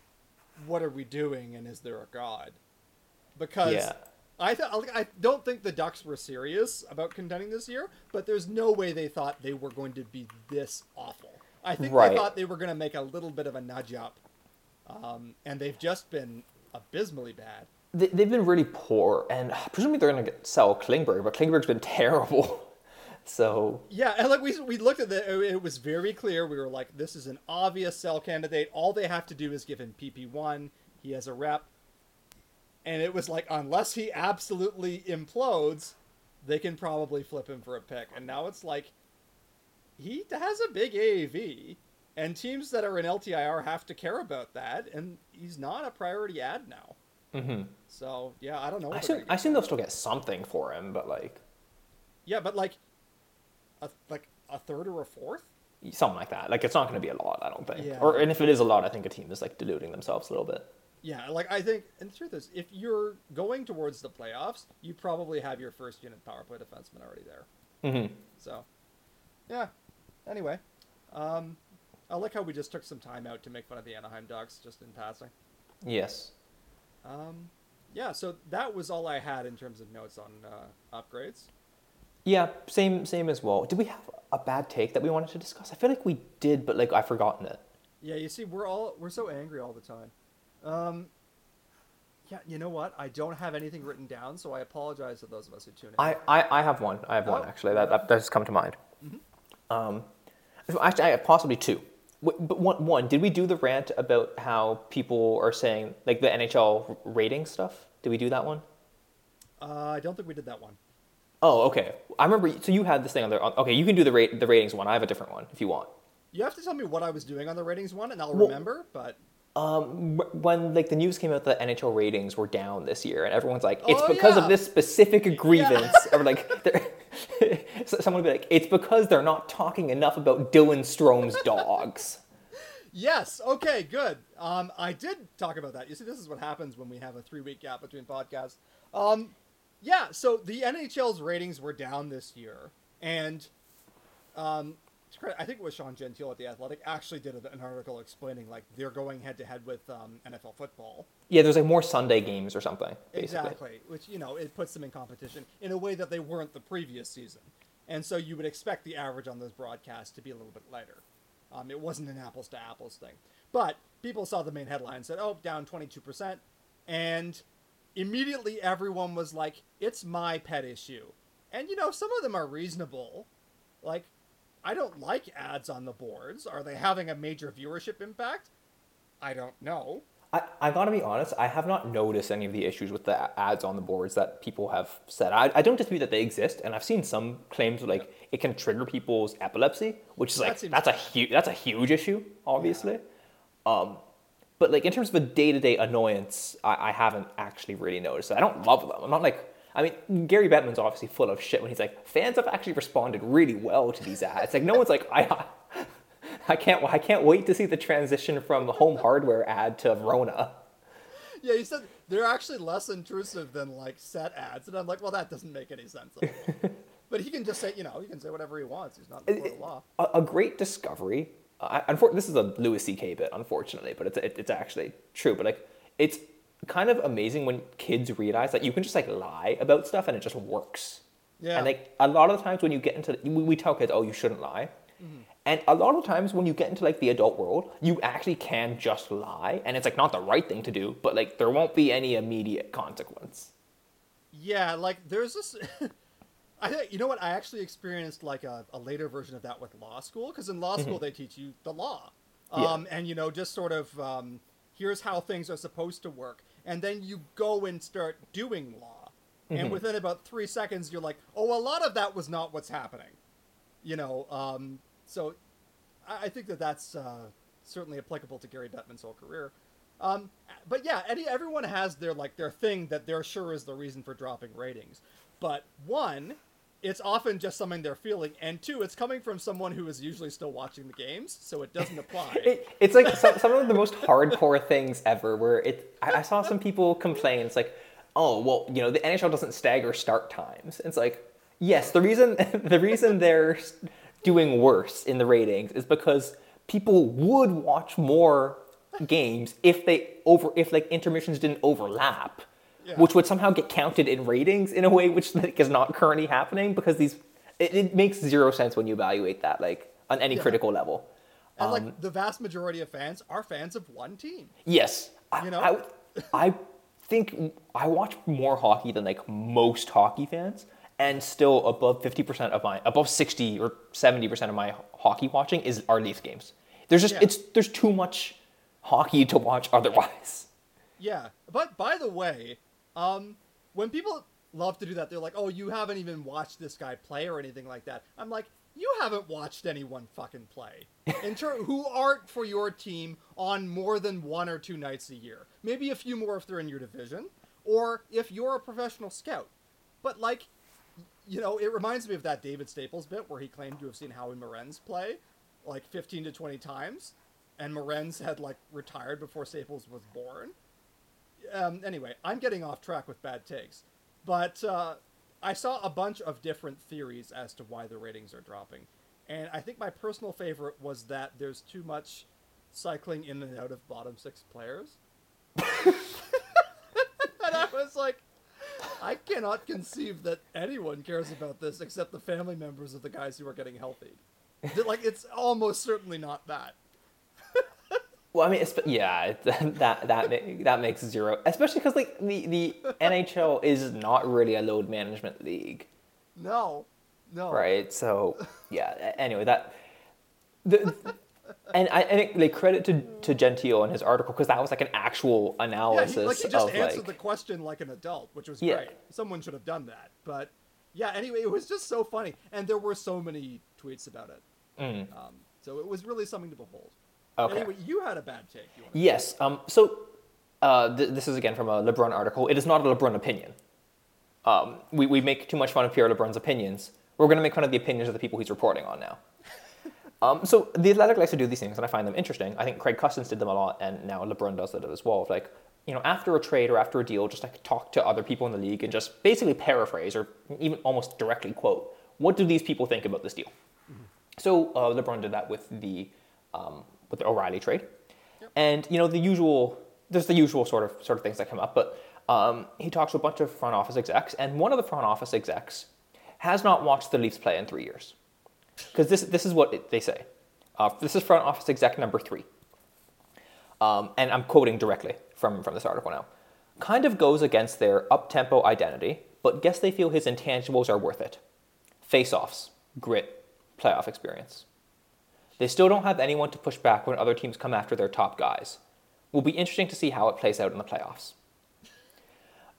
what are we doing, and is there a god? Because Yeah. I th- I don't think the Ducks were serious about contending this year, but there's no way they thought they were going to be this awful. I think Right. they thought they were going to make a little bit of a nudge up, um, and they've just been abysmally bad. they, they've been really poor, and presumably they're going to sell Klingberg, but Klingberg's been terrible. So Yeah, and like we we looked at it, it was very clear. We were like, this is an obvious sell candidate. All they have to do is give him PP one. He has a rep, and it was like, unless he absolutely implodes, they can probably flip him for a pick. And now it's like, he has a big AAV, and teams that are in LTIR have to care about that, and he's not a priority ad now. mhm. So yeah, I don't know. I assume, I assume they'll still get something for him, but like Yeah, but like, a, like a third or a fourth. something like that. Like it's not going to be a lot, I don't think. Yeah. Or and if it is a lot, I think a team is like deluding themselves a little bit. Yeah, like I think, and the truth is, if you're going towards the playoffs, you probably have your first unit power play defenseman already there. Mm-hmm. So, yeah. Anyway, um, I like how we just took some time out to make fun of the Anaheim Ducks just in passing. Yes. Um, yeah, so that was all I had in terms of notes on uh, upgrades. Yeah, same same as well. Did we have a bad take that we wanted to discuss? I feel like we did, but like I've forgotten it. Yeah, you see, we're all we're so angry all the time. Um, yeah, you know what? I don't have anything written down, so I apologize to those of us who tune in. I, I, I have one. I have one Oh. actually. That, that that's come to mind. Um, actually, I have possibly two. But one, one, did we do the rant about how people are saying like the NHL rating stuff? Did we do that one? uh, I don't think we did that one. Oh, okay. I remember. So you had this thing on there. Okay, you can do the rate the ratings one. I have a different one if you want. You have to tell me what I was doing on the ratings one, and I'll Well- remember. But Um, when like the news came out that NHL ratings were down this year, and everyone's like, "It's Oh, because yeah. of this specific grievance," or like, someone would be like, "It's because they're not talking enough about Dylan Strome's dogs." yes, okay, good. Um, I did talk about that. You see, this is what happens when we have a three-week gap between podcasts. Um, yeah. So the NHL's ratings were down this year, and um, to credit- I think it was Sean Gentile at the Athletic actually did an article explaining like they're going head-to-head with um, NFL football. Yeah, there's like more Sunday games or something. Basically. Exactly, which you know it puts them in competition in a way that they weren't the previous season, and so you would expect the average on those broadcasts to be a little bit lighter. Um, it wasn't an apples to apples thing, but people saw the main headline and said, "Oh, down twenty two percent," and immediately everyone was like, "It's my pet issue," and you know some of them are reasonable, like. I don't like ads on the boards. Are they having a major viewership impact? I don't know. I, I gotta be honest, I have not noticed any of the issues with the ads on the boards that people have said. I, I don't dispute that they exist, and I've seen some claims like it can trigger people's epilepsy, which is like that's a huge that's a huge issue, obviously. Um, but like in terms of a day to day annoyance, I, I haven't actually really noticed. it. I don't love them. I'm not like I mean Gary Bettman's obviously full of shit when he's like fans have actually responded really well to these ads. Like no one's like I. I can't. I can't wait to see the transition from the home hardware ad to Rona. Yeah, he said they're actually less intrusive than like set ads, and I'm like, well, that doesn't make any sense. At all. but he can just say, you know, he can say whatever he wants. He's not before the law. a, a great discovery. I, unfor- this is a Louis C.K. bit, unfortunately, but it's it, it's actually true. But like, it's kind of amazing when kids realize that you can just like lie about stuff and it just works. Yeah. And like a lot of the times when you get into, we, we tell kids, oh, you shouldn't lie. Mm-hmm. And a lot of times when you get into like the adult world, you actually can just lie, and it's like not the right thing to do, but like there won't be any immediate consequence. Yeah, like there's this. I think you know what I actually experienced like a, a later version of that with law school because in law school they teach you the law, Yeah. um, and you know just sort of um, here's how things are supposed to work, and then you go and start doing law, and within about three seconds you're like, oh, a lot of that was not what's happening, you know. Um, so I, I think that that's uh, certainly applicable to Gary Bettman's whole career. Um, but yeah, any, everyone has their like their thing that they're sure is the reason for dropping ratings. But one, it's often just something they're feeling, and two, it's coming from someone who is usually still watching the games, so it doesn't apply. It, it's like some, some of the most hardcore things ever. Where it, I, I saw some people complain. It's like, oh well, you know, the NHL doesn't stagger start times. It's like, yes, the reason the reason they're doing worse in the ratings is because people would watch more games if they over if like intermissions didn't overlap, Yeah. which would somehow get counted in ratings in a way which like, is not currently happening because these. It, it makes zero sense when you evaluate that like on any Yeah. critical level. and um, like the vast majority of fans are fans of one team. Yes. I, You know? I, I think I watch more hockey than like most hockey fans, and still above 50% of my, above 60 or 70% of my hockey watching is our Leafs games. There's just, Yeah. it's, there's too much hockey to watch otherwise. Yeah, but by the way, um, when people love to do that, they're like, "Oh, you haven't even watched this guy play or anything like that." I'm like, "You haven't watched anyone fucking play ter- who aren't for your team on more than one or two nights a year. Maybe a few more if they're in your division, or if you're a professional scout. But like, you know, it reminds me of that David Staples bit where he claimed to have seen Howie Morenz play like 15 to 20 times, and Morenz had like retired before Staples was born um, anyway, I'm getting off track with bad takes, but uh, I saw a bunch of different theories as to why the ratings are dropping, and I think my personal favorite was that there's too much cycling in and out of bottom six players, and I was like, I cannot conceive that anyone cares about this except the family members of the guys who are getting healthy. Like it's almost certainly not that. Well, I mean, it's, yeah, that that ma- that makes zero, especially because like the the NHL is not really a load management league. No, no. right? So yeah. Anyway, that the and I, I think like credit to to Gentile and his article because that was like an actual Yeah, analysis he, like he just of answered like the question like an adult, which was Yeah. great. Someone should have done that. But yeah, anyway, it was just so funny, and there were so many tweets about it. Mm. Um, So it was really something to behold. Okay. Anyway, you had a bad take. Yes. Um, so uh, th- this is again from a LeBrun article. It is not a LeBrun opinion. Um, we, we make too much fun of Pierre LeBrun's opinions. We're going to make fun of the opinions of the people he's reporting on now. um, so the Athletic likes to do these things, and I find them interesting. I think Craig Custance did them a lot, and now LeBrun does it as well. Of like, you know, after a trade or after a deal, just like talk to other people in the league and just basically paraphrase or even almost directly quote, what do these people think about this deal? So uh, LeBrun did that with the um, with the O'Reilly trade, and you know the usual. There's the usual sort of sort of things that come up, but um, he talks to a bunch of front office execs, and one of the front office execs has not watched the Leafs play in three years, because this this is what it, they say. Uh, this is front office exec number three, um, and I'm quoting directly from from this article now. Kind of goes against their up tempo identity, but guess they feel his intangibles are worth it. Face offs, grit, playoff experience. They still don't have anyone to push back when other teams come after their top guys. Will be interesting to see how it plays out in the playoffs.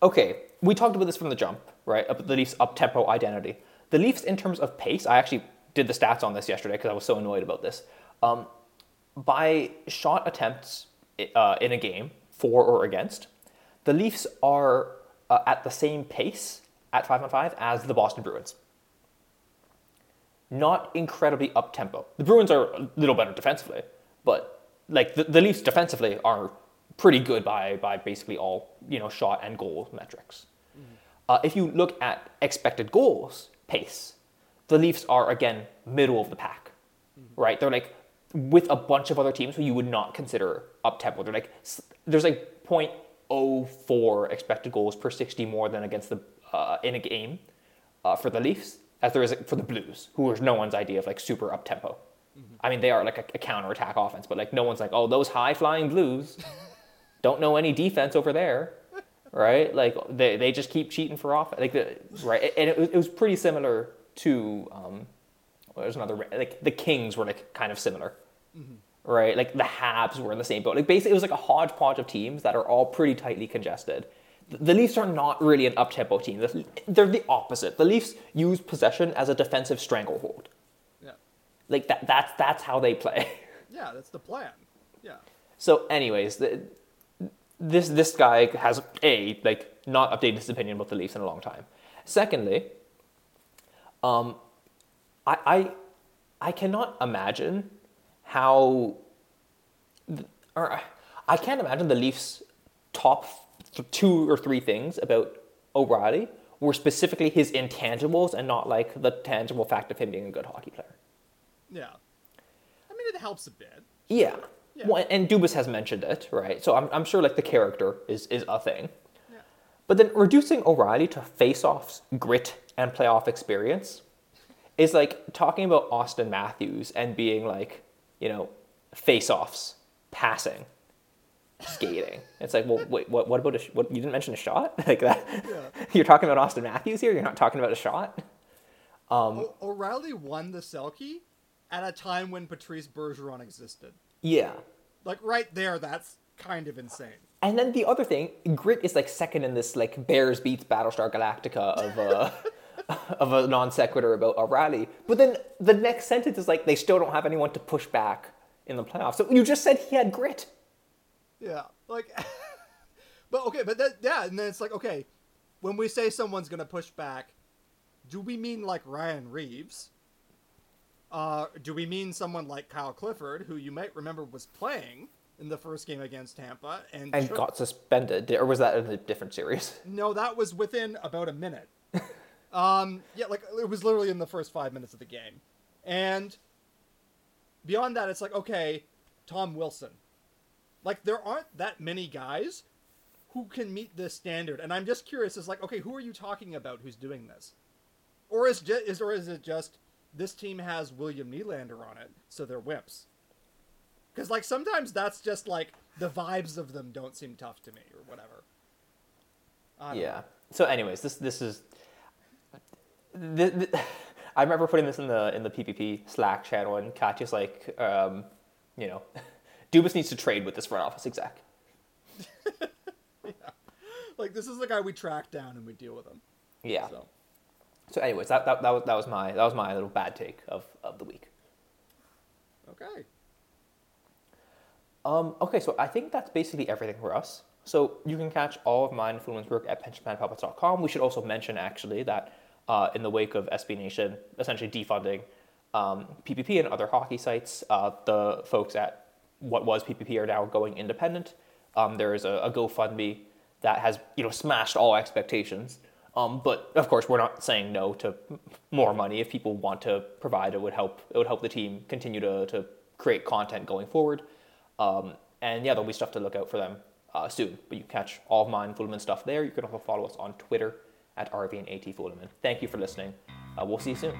Okay, we talked about this from the jump, right? About the Leafs' up tempo identity. The Leafs, in terms of pace, I actually did the stats on this yesterday because I was so annoyed about this. Um, by shot attempts uh, in a game, for or against, the Leafs are uh, at the same pace at 5 on 5 as the Boston Bruins not incredibly up tempo. The Bruins are a little better defensively, but like the, the Leafs defensively are pretty good by by basically all you know shot and goal metrics. Uh, if you look at expected goals pace, the Leafs are again middle of the pack, right? They're like with a bunch of other teams who you would not consider up tempo. They're like there's like 0.04 expected goals per 60 more than against the uh, in a game uh, for the Leafs as there is for the Blues, who is no one's idea of like super up tempo. I mean, they are like a, a counter attack offense, but like no one's like, oh, those high flying Blues don't know any defense over there, right? Like they, they just keep cheating for offense, like the right. And it, was- it was pretty similar to um, well, there's another like the Kings were like kind of similar, right? Like the Habs were in the same boat. Like basically, it was like a hodgepodge of teams that are all pretty tightly congested. The- Leafs are not really an up-tempo team. They're the opposite. The Leafs use possession as a defensive stranglehold. Yeah. Like that. That's that's how they play. Yeah, that's the plan. Yeah. So, anyways, the, this this guy has a like not updated his opinion about the Leafs in a long time. Secondly, um, I I, I cannot imagine how, or I can't imagine the Leafs' top th- two or three things about O'Reilly were specifically his intangibles and not like the tangible fact of him being a good hockey player. Yeah. I mean, it helps a bit. Yeah. Yeah. Well, and Dubas has mentioned it, right? So I'm, I'm sure like the character is, is a thing. Yeah. But then reducing O'Reilly to face-offs, grit, and playoff experience is like talking about Auston Matthews and being like, you know, face-offs, passing, skating. It's like, well, wait, what, what about a, sh- what, you didn't mention a shot? Like that? Yeah. You're talking about Auston Matthews here? You're not talking about a shot? Um, O- O'Reilly won the Selke at a time when Patrice Bergeron existed. Yeah. Like right there, that's kind of insane. And then the other thing, grit is like second in this like Bears beats Battlestar Galactica of uh, of a non sequitur about O'Reilly. But then the next sentence is like they still don't have anyone to push back in the playoffs. So you just said he had grit. Yeah, like, but okay, but that yeah, and then it's like okay, when we say someone's gonna push back, do we mean like Ryan Reaves? Uh, do we mean someone like Kyle Clifford, who you might remember was playing in the first game against Tampa and, And should- got suspended, or was that in a different series? No, that was within about a minute. um, yeah, like it was literally in the first five minutes of the game, and beyond that, it's like okay, Tom Wilson. Like there aren't that many guys who can meet this standard, and I'm just curious. Is like okay, who are you talking about? Who's doing this? Or is is or is it just this team has William Nylander on it, so they're wimps? Because like sometimes that's just like the vibes of them don't seem tough to me or whatever. Don't know. Yeah. So, anyways, this this is. Th th I remember putting this in the in the PPP Slack channel, and Katya's like, um, you know, Dubas needs to trade with this front office exec. Like this is the guy we track down and we deal with him. Yeah. So So, anyways, that, that, that, was, that was my that was my little bad take of, of the week. Okay. Um, okay, so I think that's basically everything for us. So you can catch all of mine and Fulemin's work at pensionplanpuppets.com. We should also mention actually that uh, in the wake of SB Nation essentially defunding um, PPP and other hockey sites, uh, the folks at what was PPP are now going independent. Um, there is a, a, GoFundMe that has you know smashed all expectations. Um, but of course, we're not saying no to more money. If people want to provide, it would help. It would help the team continue to, to create content going forward. Um, and yeah, there'll be stuff to look out for them uh, soon. But you catch all of mine Fulemin stuff there. You can also follow us on Twitter at RV and AT Fulemin. Thank you for listening. Uh, we'll see you soon.